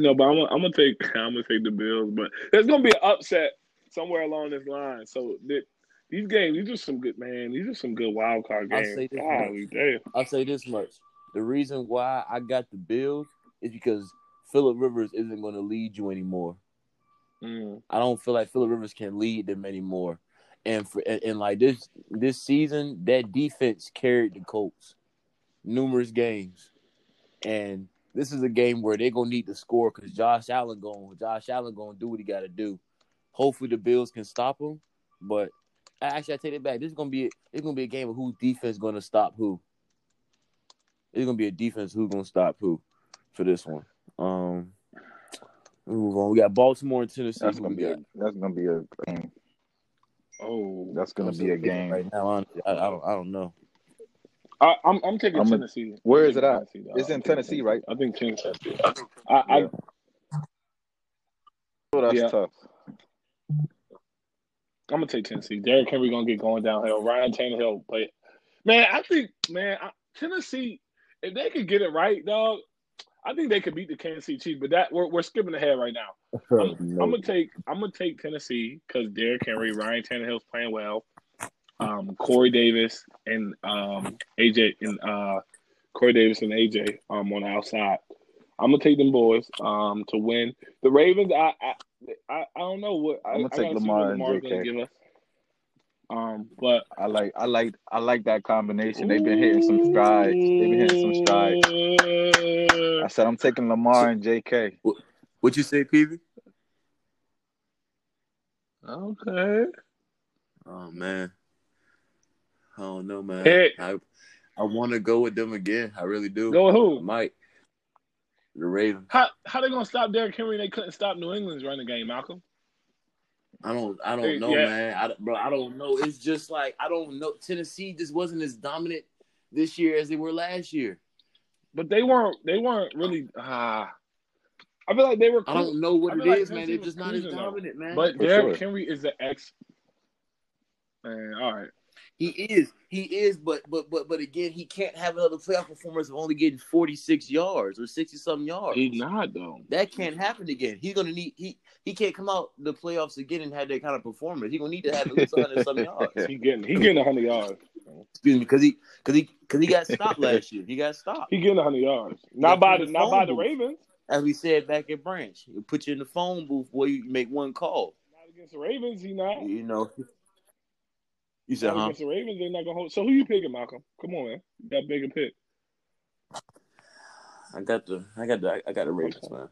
know, but I'm gonna, I'm gonna take I'm gonna take the Bills, but there's gonna be an upset somewhere along this line. So th- these games, these are some good man. These are some good wild card games. I'll say this Golly, damn. I'll say this much: the reason why I got the Bills is because Philip Rivers isn't going to lead you anymore. Mm. I don't feel like Philip Rivers can lead them anymore. And for and, and like this this season, that defense carried the Colts numerous games, and this is a game where they're gonna need to score because Josh Allen going Josh Allen gonna do what he got to do. Hopefully, the Bills can stop him, but actually, I take it back. This is gonna be it's gonna be a game of whose defense gonna stop who. It's gonna be a defense who's gonna stop who for this one. Um, move on. We got Baltimore and Tennessee. That's gonna we be a, that's gonna be a game. Oh, That's gonna I'm be a still thinking game. right now. Honestly, I, I don't. I don't know. I, I'm I'm taking I'm Tennessee. Where I'm it taking at? Tennessee. It's in I'm Tennessee, right? I think Tennessee. I, I, Yeah. Oh, that's Yeah. tough. I'm gonna take Tennessee. Derrick Henry gonna get going downhill. Ryan Tannehill play. Man, I think man, I, Tennessee, if they could get it right, dog, I think they could beat the Kansas City Chiefs. But that we're we're skipping ahead right now. I'm, No. I'm gonna take I'm gonna take Tennessee because Derrick Henry, Ryan Tannehill's playing well. Um, Corey Davis and um, AJ and uh, Corey Davis and AJ um, on the outside. I'm gonna take them boys um, to win. The Ravens, I I, I, I don't know what I, I'm gonna I take gotta see Lamar what and Lamar's gonna JK. give us. Um, but I like I like I like that combination. They've been hitting some strides. They've been hitting some strides. I said I'm taking Lamar and JK. What you say, Peavy? Okay. Oh man, I don't know, man. Hey. I I want to go with them again. I really do. Go with I who? might. The Ravens. How how they gonna stop Derrick Henry? They couldn't stop New England's running game, Malcolm. I don't. I don't Hey, know, yeah. man. I, bro, I don't know. It's just like I don't know. Tennessee just wasn't as dominant this year as they were last year. But they weren't. They weren't really. Ah, I feel like they were. I don't know what I it like is, man. They're just not as cruising, though. dominant, man. But For Derrick sure. Henry is the ex. Man, all right. He is. He is. But but but but again, he can't have another playoff performance of only getting forty six yards or sixty something yards. He's not though. That can't happen again. He's gonna need he he can't come out the playoffs again and have that kind of performance. He's gonna need to have at least hundred some yards. He getting. He getting hundred yards. Excuse me, because he because he because he got stopped last year. He got stopped. He getting hundred yards. Not by the. Not by the. Ravens. As we said back at Branch, he put you in the phone booth where you make one call. Not against the Ravens. He not. You know. You said, huh? against the Ravens. They're not gonna hold. So who you picking, Malcolm? Come on, man. You got bigger pick. I got the I got the I got the Ravens, man.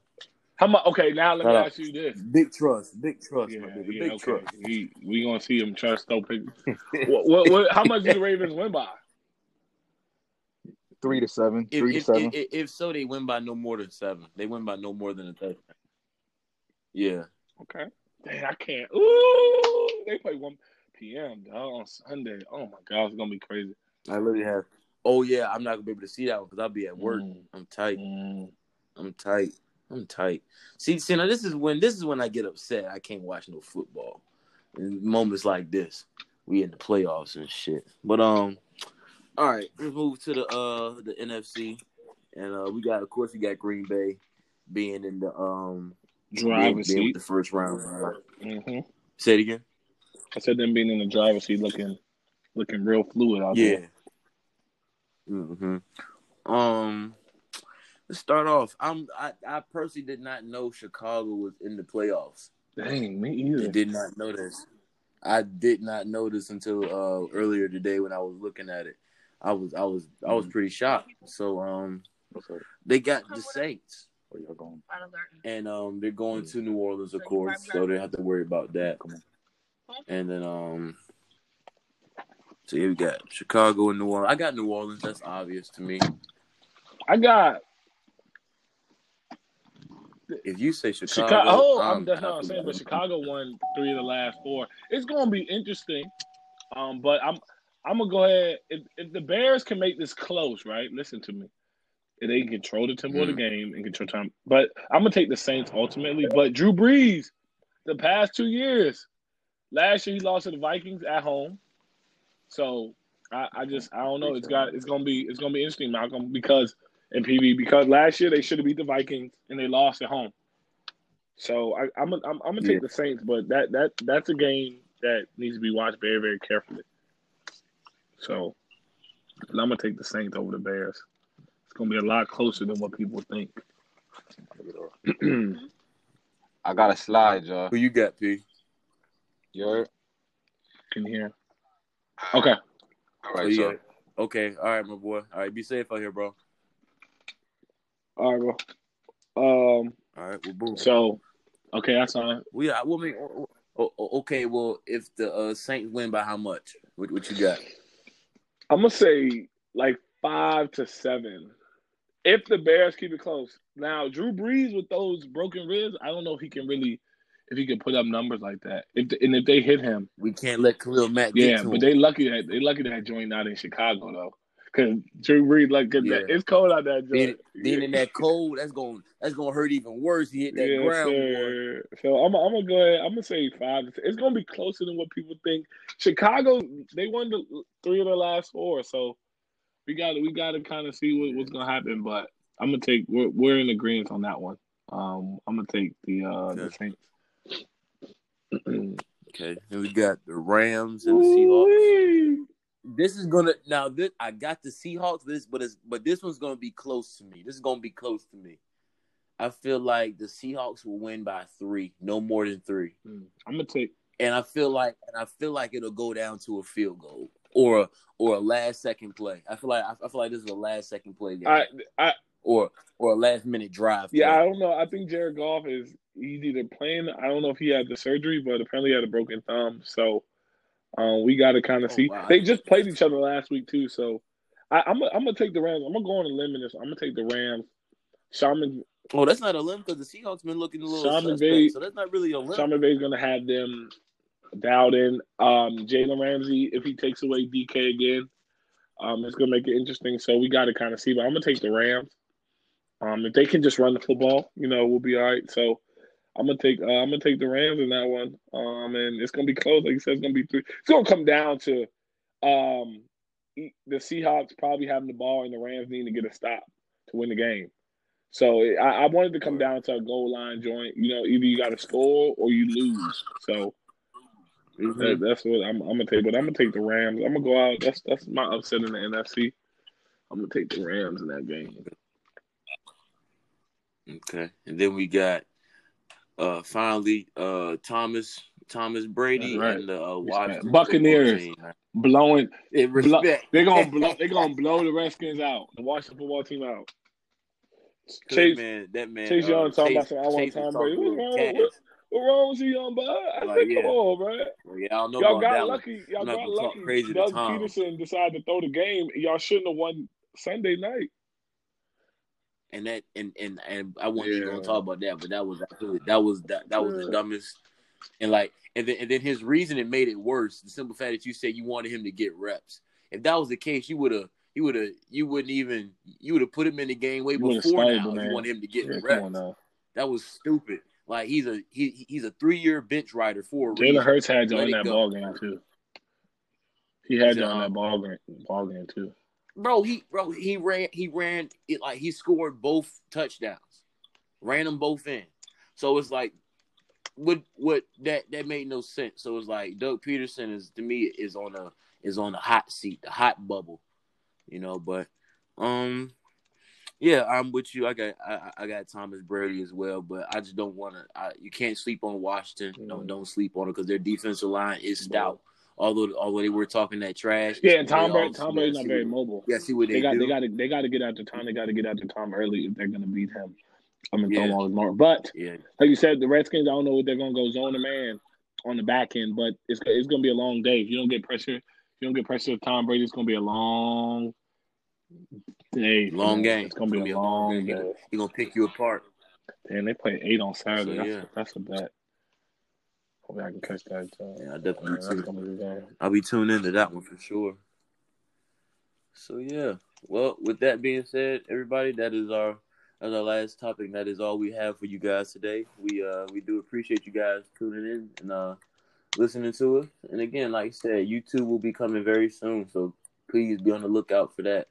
How much? Okay, now let me Shout out. ask you this. Big trust, big trust, Yeah, my yeah, big okay. trust. He, we gonna see him trust no pick. what, what, what, how much did the Ravens win by? Three to seven. If, Three if, to seven. if, if so, they win by no more than seven. They win by no more than a touchdown. Yeah. Okay. Dang, I can't. Ooh, they play one p.m. dog, on Sunday. Oh my god, it's gonna be crazy. I literally have. Oh yeah, I'm not gonna be able to see that one because I'll be at work. Mm. I'm tight. Mm. I'm tight. I'm tight. See, see, now this is when this is when I get upset. I can't watch no football. In moments like this, we in the playoffs and shit. But um, all right, let's move to the uh the NFC, and uh we got of course we got Green Bay being in the um being, Driver's being with seat. the first round. hmm Say it again. I said them being in the driver's seat, looking, looking real fluid out Yeah. there. hmm Um, let's start off. I'm I, I personally did not know Chicago was in the playoffs. Dang, me I did not know this. I did not know this until uh, earlier today when I was looking at it. I was I was I was pretty shocked. So um, they got the Saints, Where y'all going? and um, they're going to New Orleans, of course, so they don't have to worry about that. Come on. And then um, so here we got Chicago and New Orleans. I got New Orleans. That's obvious to me. I got If you say Chicago, Chicago. Oh, I'm I'm, that's not saying. But. Chicago won three of the last four. It's going to be interesting. Um, but I'm I'm gonna go ahead. If, if the Bears can make this close, right? Listen to me. If they can control the tempo of the game and control time, but I'm gonna take the Saints ultimately. But Drew Brees, the past two years, last year he lost to the Vikings at home. So I, I just I don't know. It's got it's gonna be it's gonna be interesting, Malcolm, because in PV because last year they should have beat the Vikings and they lost at home. So I, I'm gonna- I'm, I'm gonna take Yeah. the Saints, but that that that's a game that needs to be watched very very carefully. So I'm gonna take the Saints over the Bears. It's gonna be a lot closer than what people think. I got a slide, y'all. Who you got, P? You heard? Can you hear? Okay. All right, Oh, yeah. so Okay. All right, my boy. All right, be safe out here, bro. All right, bro. Um. All right, well, boom. So, okay, that's fine. We, I, well, I mean, oh, oh, oh, okay. Well, if the uh, Saints win by how much? What, what you got? I'm gonna say like five to seven. If the Bears keep it close. Now, Drew Brees with those broken ribs, I don't know if he can really, if he could put up numbers like that. If the, and if they hit him, We can't let Khalil Mack get yeah. But him. they lucky that they lucky that joint not in Chicago though, because Drew Brees like 'cause Yeah. that, it's cold out that Then, joint. then in that cold, that's going that's gonna hurt even worse. He hit that Yes, ground. sir. So I'm, I'm gonna go ahead. I'm gonna say five. It's gonna be closer than what people think. Chicago, they won the three of the last four, so we got we got to kind of see what, what's gonna happen. But I'm gonna take. We're, we're in agreement on that one. Um, I'm gonna take the uh the. Saints. Okay, and we got the Rams and the Seahawks. This is gonna now. This I got the Seahawks. This, but it's but this one's gonna be close to me. This is gonna be close to me. I feel like the Seahawks will win by three, no more than three. Mm, I'm gonna take. and I feel like and I feel like it'll go down to a field goal or a, or a last second play. I feel like I feel like this is a last second play game I I or or a last minute drive. yeah. I don't know. I think Jared Goff is he's either playing. I don't know if he had the surgery, but apparently he had a broken thumb. So. Um, we got to kind of Oh, see. wow. They just played each other last week too, so I, I'm gonna- I'm gonna take the Rams. I'm gonna go on a limb in this. I'm gonna take the Rams. Mc- Oh, that's not a limb because the Seahawks been looking a little Sean suspect, McVay- so that's not really a limb. Sean McVay's gonna have them dialed in. Um, Jalen Ramsey, if he takes away DK again, um, it's gonna make it interesting. So we got to kind of see. But I'm gonna take the Rams. Um, if they can just run the football, you know, we'll be all right. So I'm gonna take uh, I'm gonna take the Rams in that one. Um, and it's gonna be close. Like you said, it's gonna be three. It's gonna come down to um the Seahawks probably having the ball and the Rams needing to get a stop to win the game. So I, I wanted to come down to a goal line joint. You know, either you got to score or you lose. So that, that's what I'm, I'm gonna take. But I'm gonna take the Rams. I'm gonna go out. That's that's my upset in the NFC. I'm gonna take the Rams in that game. Okay, and then we got uh finally uh Thomas Thomas Brady right. and the uh, Washington Buccaneers. football team. Blowing. it Blow, respect, they're gonna blow. They're gonna blow the Redskins out. The Washington football team out. Chase, man, that man. Chase uh, Young talking about Chase- some. I want Chase was Tom Brady. What's wrong? What, what wrong with you, young bud? I Like, said, yeah. come on, man. Well, yeah, I don't know Y'all about got that one. lucky. Y'all I'm got lucky. crazy to Doug Tom. Pederson decided to throw the game. Y'all shouldn't have won Sunday night. And that and and and I wasn't even gonna talk about that, but that was absolutely that was that that was the dumbest. And like and then and then his reasoning made it worse. The simple fact that you said you wanted him to get reps. If that was the case, you would have you would have you wouldn't even you would have put him in the game way You before now. If you wanted him to get Yeah, reps. That was stupid. Like he's a he he's a three year bench rider for a Jalen. Hurts had Let on that go. ball game too. He had Yeah. on that ball game, ball game too. Bro, he bro he ran he ran it like he scored both touchdowns, ran them both in. So it's like, what what that that made no sense. So it's like Doug Pederson is to me is on a is on the hot seat, the hot bubble, you know. But um, yeah, I'm with you. I got I, I got Thomas Brady as well, but I just don't want to. You can't sleep on Washington. Don't Mm. don't sleep on it because their defensive line is stout. Although although they were talking that trash, Yeah, and Tom Brady, Tom Brady's not very mobile. Yeah, see what they, They got do. they got to they got to get after Tom. They got to get after Tom early if they're gonna beat him. I'm gonna throw Yeah. him all his mark. But yeah, like you said, the Redskins. I don't know what they're gonna go zone a man on the back end, but it's it's gonna be a long day. If you don't get pressure, if you don't get pressure with Tom Brady, it's gonna be a long day. long game. It's gonna be a long game. He day. gonna, he gonna pick you apart. And they play eight on Saturday. So, that's, yeah. that's a bet. Hopefully I can catch that. Uh, Yeah, I definitely gonna be. I'll be tuned into that one for sure. So yeah. Well, with that being said, everybody, that is our that's our last topic. That is all we have for you guys today. We uh we do appreciate you guys tuning in and uh listening to us. And again, like I said, YouTube will be coming very soon, so please be on the lookout for that.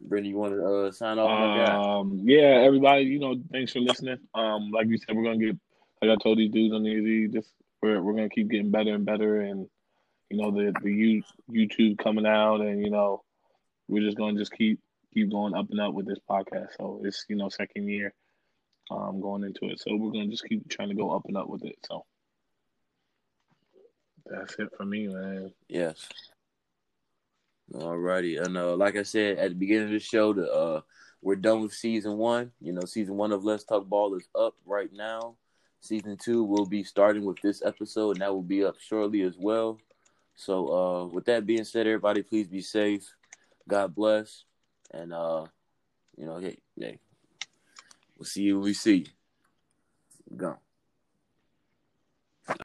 Brittany, you want to uh, sign off? Um, yeah, everybody, you know, thanks for listening. Um, like you said, we're gonna get, like I told these dudes on the easy, just we're we're gonna keep getting better and better, and you know, the the you YouTube coming out, and you know, we're just gonna just keep keep going up and up with this podcast. So it's you know second year, um, going into it, so we're gonna just keep trying to go up and up with it. So that's it for me, man. Yes. Alrighty, and uh, like I said at the beginning of the show, the uh, we're done with season one. You know, season one of Let's Talk Ball is up right now. Season two will be starting with this episode, and that will be up shortly as well. So, uh, with that being said, everybody, please be safe. God bless, and uh, you know, hey, hey, we'll see you when we see you. Gone.